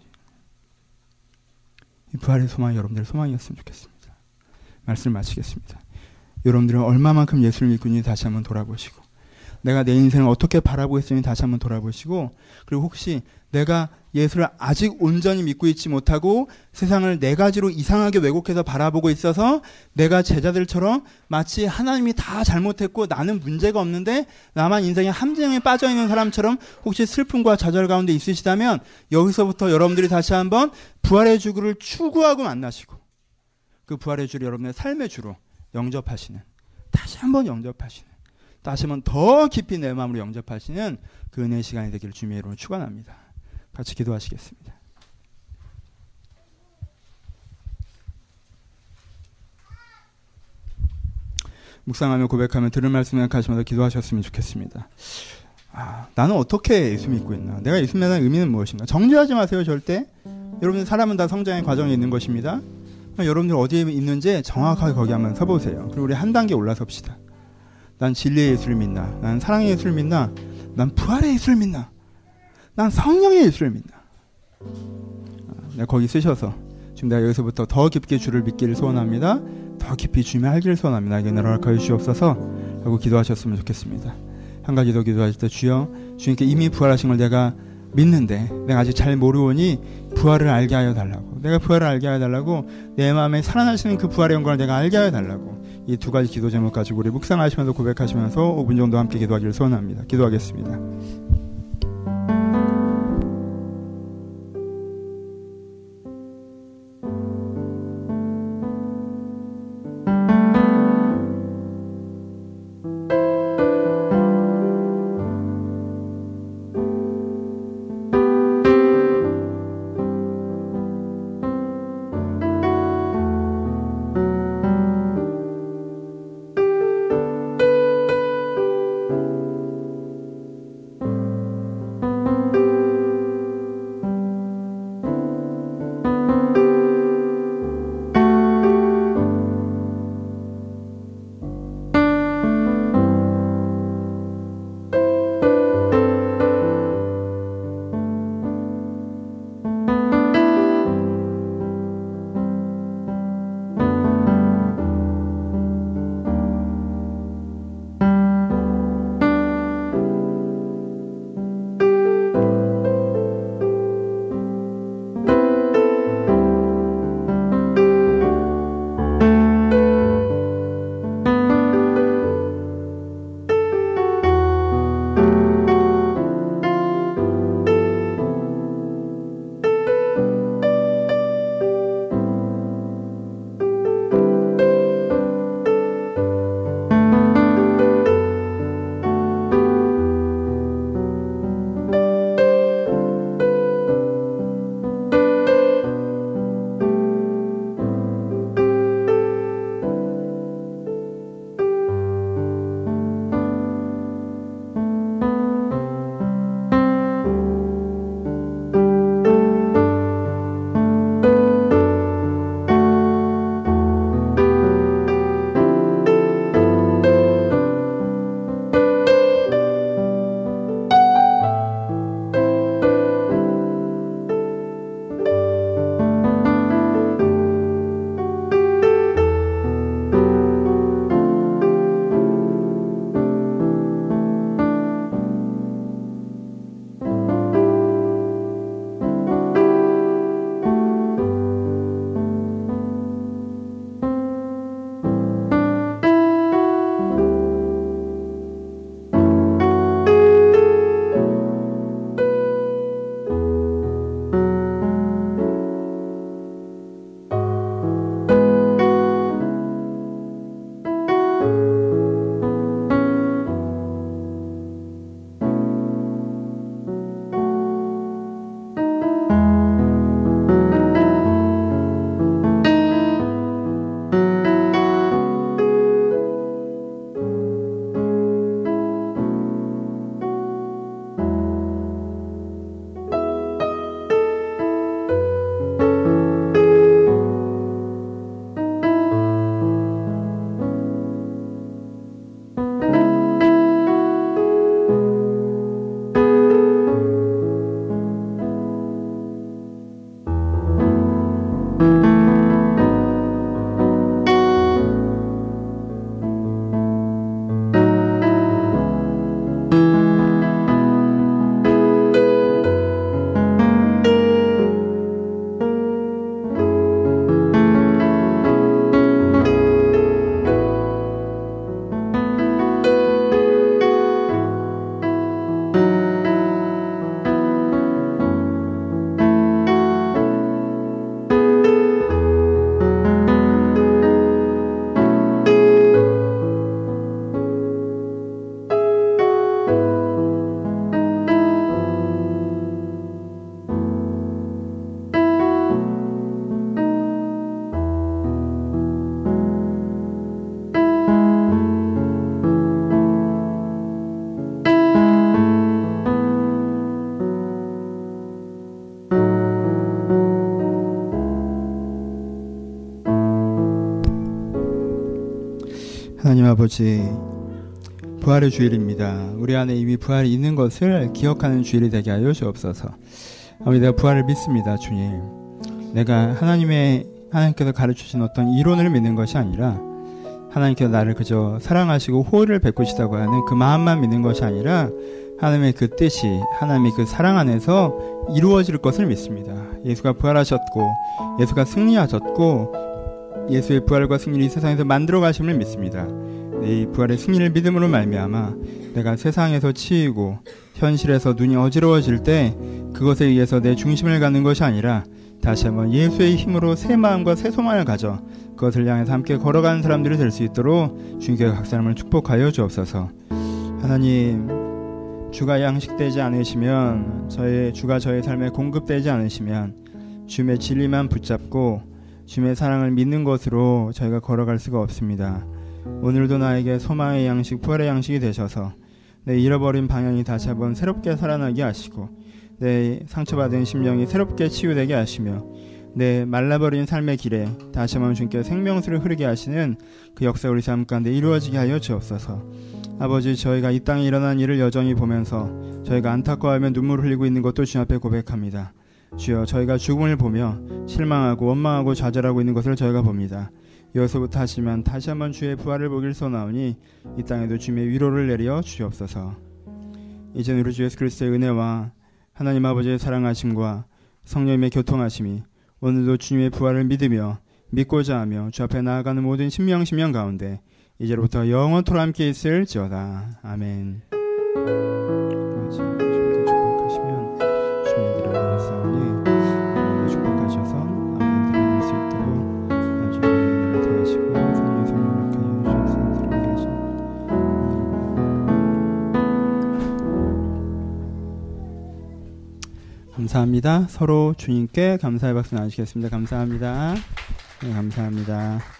이 부활의 소망이 여러분들의 소망이었으면 좋겠습니다. 말씀을 마치겠습니다. 여러분들은 얼마만큼 예수를 있는지 다시 한번 돌아보시고 내가 내 인생을 어떻게 바라보고 있으니 다시 한번 돌아보시고 그리고 혹시 내가 예수를 아직 온전히 믿고 있지 못하고 세상을 네 가지로 이상하게 왜곡해서 바라보고 있어서 내가 제자들처럼 마치 하나님이 다 잘못했고 나는 문제가 없는데 나만 인생의 함정에 빠져 있는 사람처럼 혹시 슬픔과 좌절 가운데 있으시다면 여기서부터 여러분들이 다시 한번 부활의 주를 추구하고 만나시고 그 부활의 주를 여러분의 삶의 주로 영접하시는 다시 한번 영접하시는 다시 한번 더 깊이 내 마음으로 영접하시는 그 은혜의 시간이 되기를 주님의 이름으로 축원합니다. 같이 기도하시겠습니다. 묵상하며 고백하며 들을 말씀을 가시면서 기도하셨으면 좋겠습니다. 아, 나는 어떻게 예수 믿고 있나? 내가 예수 믿는 의미는 무엇인가? 정죄하지 마세요, 절대. 여러분 사람은 다 성장의 과정에 있는 것입니다. 여러분들 어디에 있는지 정확하게 거기 한번 서보세요. 그리고 우리 한 단계 올라섭시다. 난 진리의 예수를 믿나? 난 사랑의 예수를 믿나? 난 부활의 예수를 믿나? 난 성령의 예수를 믿나? 아, 거기 쓰셔서 지금 내가 여기서부터 더 깊게 주를 믿기를 소원합니다. 더 깊이 주님의 알기를 소원합니다. 나에게 나라를 주시옵소서 하고 기도하셨으면 좋겠습니다. 한 가지 더 기도하실 때 주여 주님께 이미 부활하신 걸 내가 믿는데 내가 아직 잘 모르오니 부활을 알게 하여 달라고 내가 부활을 알게 하여 달라고 내 마음에 살아나시는 그 부활의 영광을 내가 알게 하여 달라고 이 두 가지 기도 제목 가지고 우리 묵상하시면서 고백하시면서 5분 정도 함께 기도하기를 소원합니다. 기도하겠습니다. 아버지, 부활의 주일입니다. 우리 안에 이미 부활이 있는 것을 기억하는 주일이 되게 하여 주옵소서. 아버지, 내가 부활을 믿습니다, 주님. 내가 하나님의, 하나님께서 가르치신 어떤 이론을 믿는 것이 아니라, 하나님께서 나를 그저 사랑하시고 호의를 베푸시다고 하는 그 마음만 믿는 것이 아니라, 하나님의 그 뜻이, 하나님의 그 사랑 안에서 이루어질 것을 믿습니다. 예수가 부활하셨고, 예수가 승리하셨고, 예수의 부활과 승리를 이 세상에서 만들어 가심을 믿습니다. 이 부활의 승리를 믿음으로 말미암아 내가 세상에서 치이고 현실에서 눈이 어지러워질 때 그것에 의해서 내 중심을 갖는 것이 아니라 다시 한번 예수의 힘으로 새 마음과 새 소망을 가져 그것을 향해서 함께 걸어가는 사람들이 될 수 있도록 주님께 각 사람을 축복하여 주옵소서. 하나님 주가 양식되지 않으시면 저의 주가 저의 삶에 공급되지 않으시면 주님의 진리만 붙잡고 주님의 사랑을 믿는 것으로 저희가 걸어갈 수가 없습니다. 오늘도 나에게 소망의 양식, 부활의 양식이 되셔서 내 잃어버린 방향이 다시 한번 새롭게 살아나게 하시고 내 상처받은 심령이 새롭게 치유되게 하시며 내 말라버린 삶의 길에 다시 한번 주님께 생명수를 흐르게 하시는 그 역사 우리 삶 가운데 이루어지게 하여 주옵소서. 아버지 저희가 이 땅에 일어난 일을 여전히 보면서 저희가 안타까워하며 눈물을 흘리고 있는 것도 주님 앞에 고백합니다. 주여 저희가 죽음을 보며 실망하고 원망하고 좌절하고 있는 것을 저희가 봅니다. 여기서부터 하시면 다시 한번 주의 부활을 보길 소나오니 이 땅에도 주님의 위로를 내려 주옵소서. 이제 우리 주 예수 그리스도의 은혜와 하나님 아버지의 사랑하심과 성령님의 교통하심이 오늘도 주님의 부활을 믿으며 믿고자 하며 주 앞에 나아가는 모든 신명 신명 가운데 이제로부터 영원토록 함께 있을지어다. 아멘. 감사합니다. 서로 주님께 감사의 박수 나누시겠습니다. 감사합니다. 네, 감사합니다.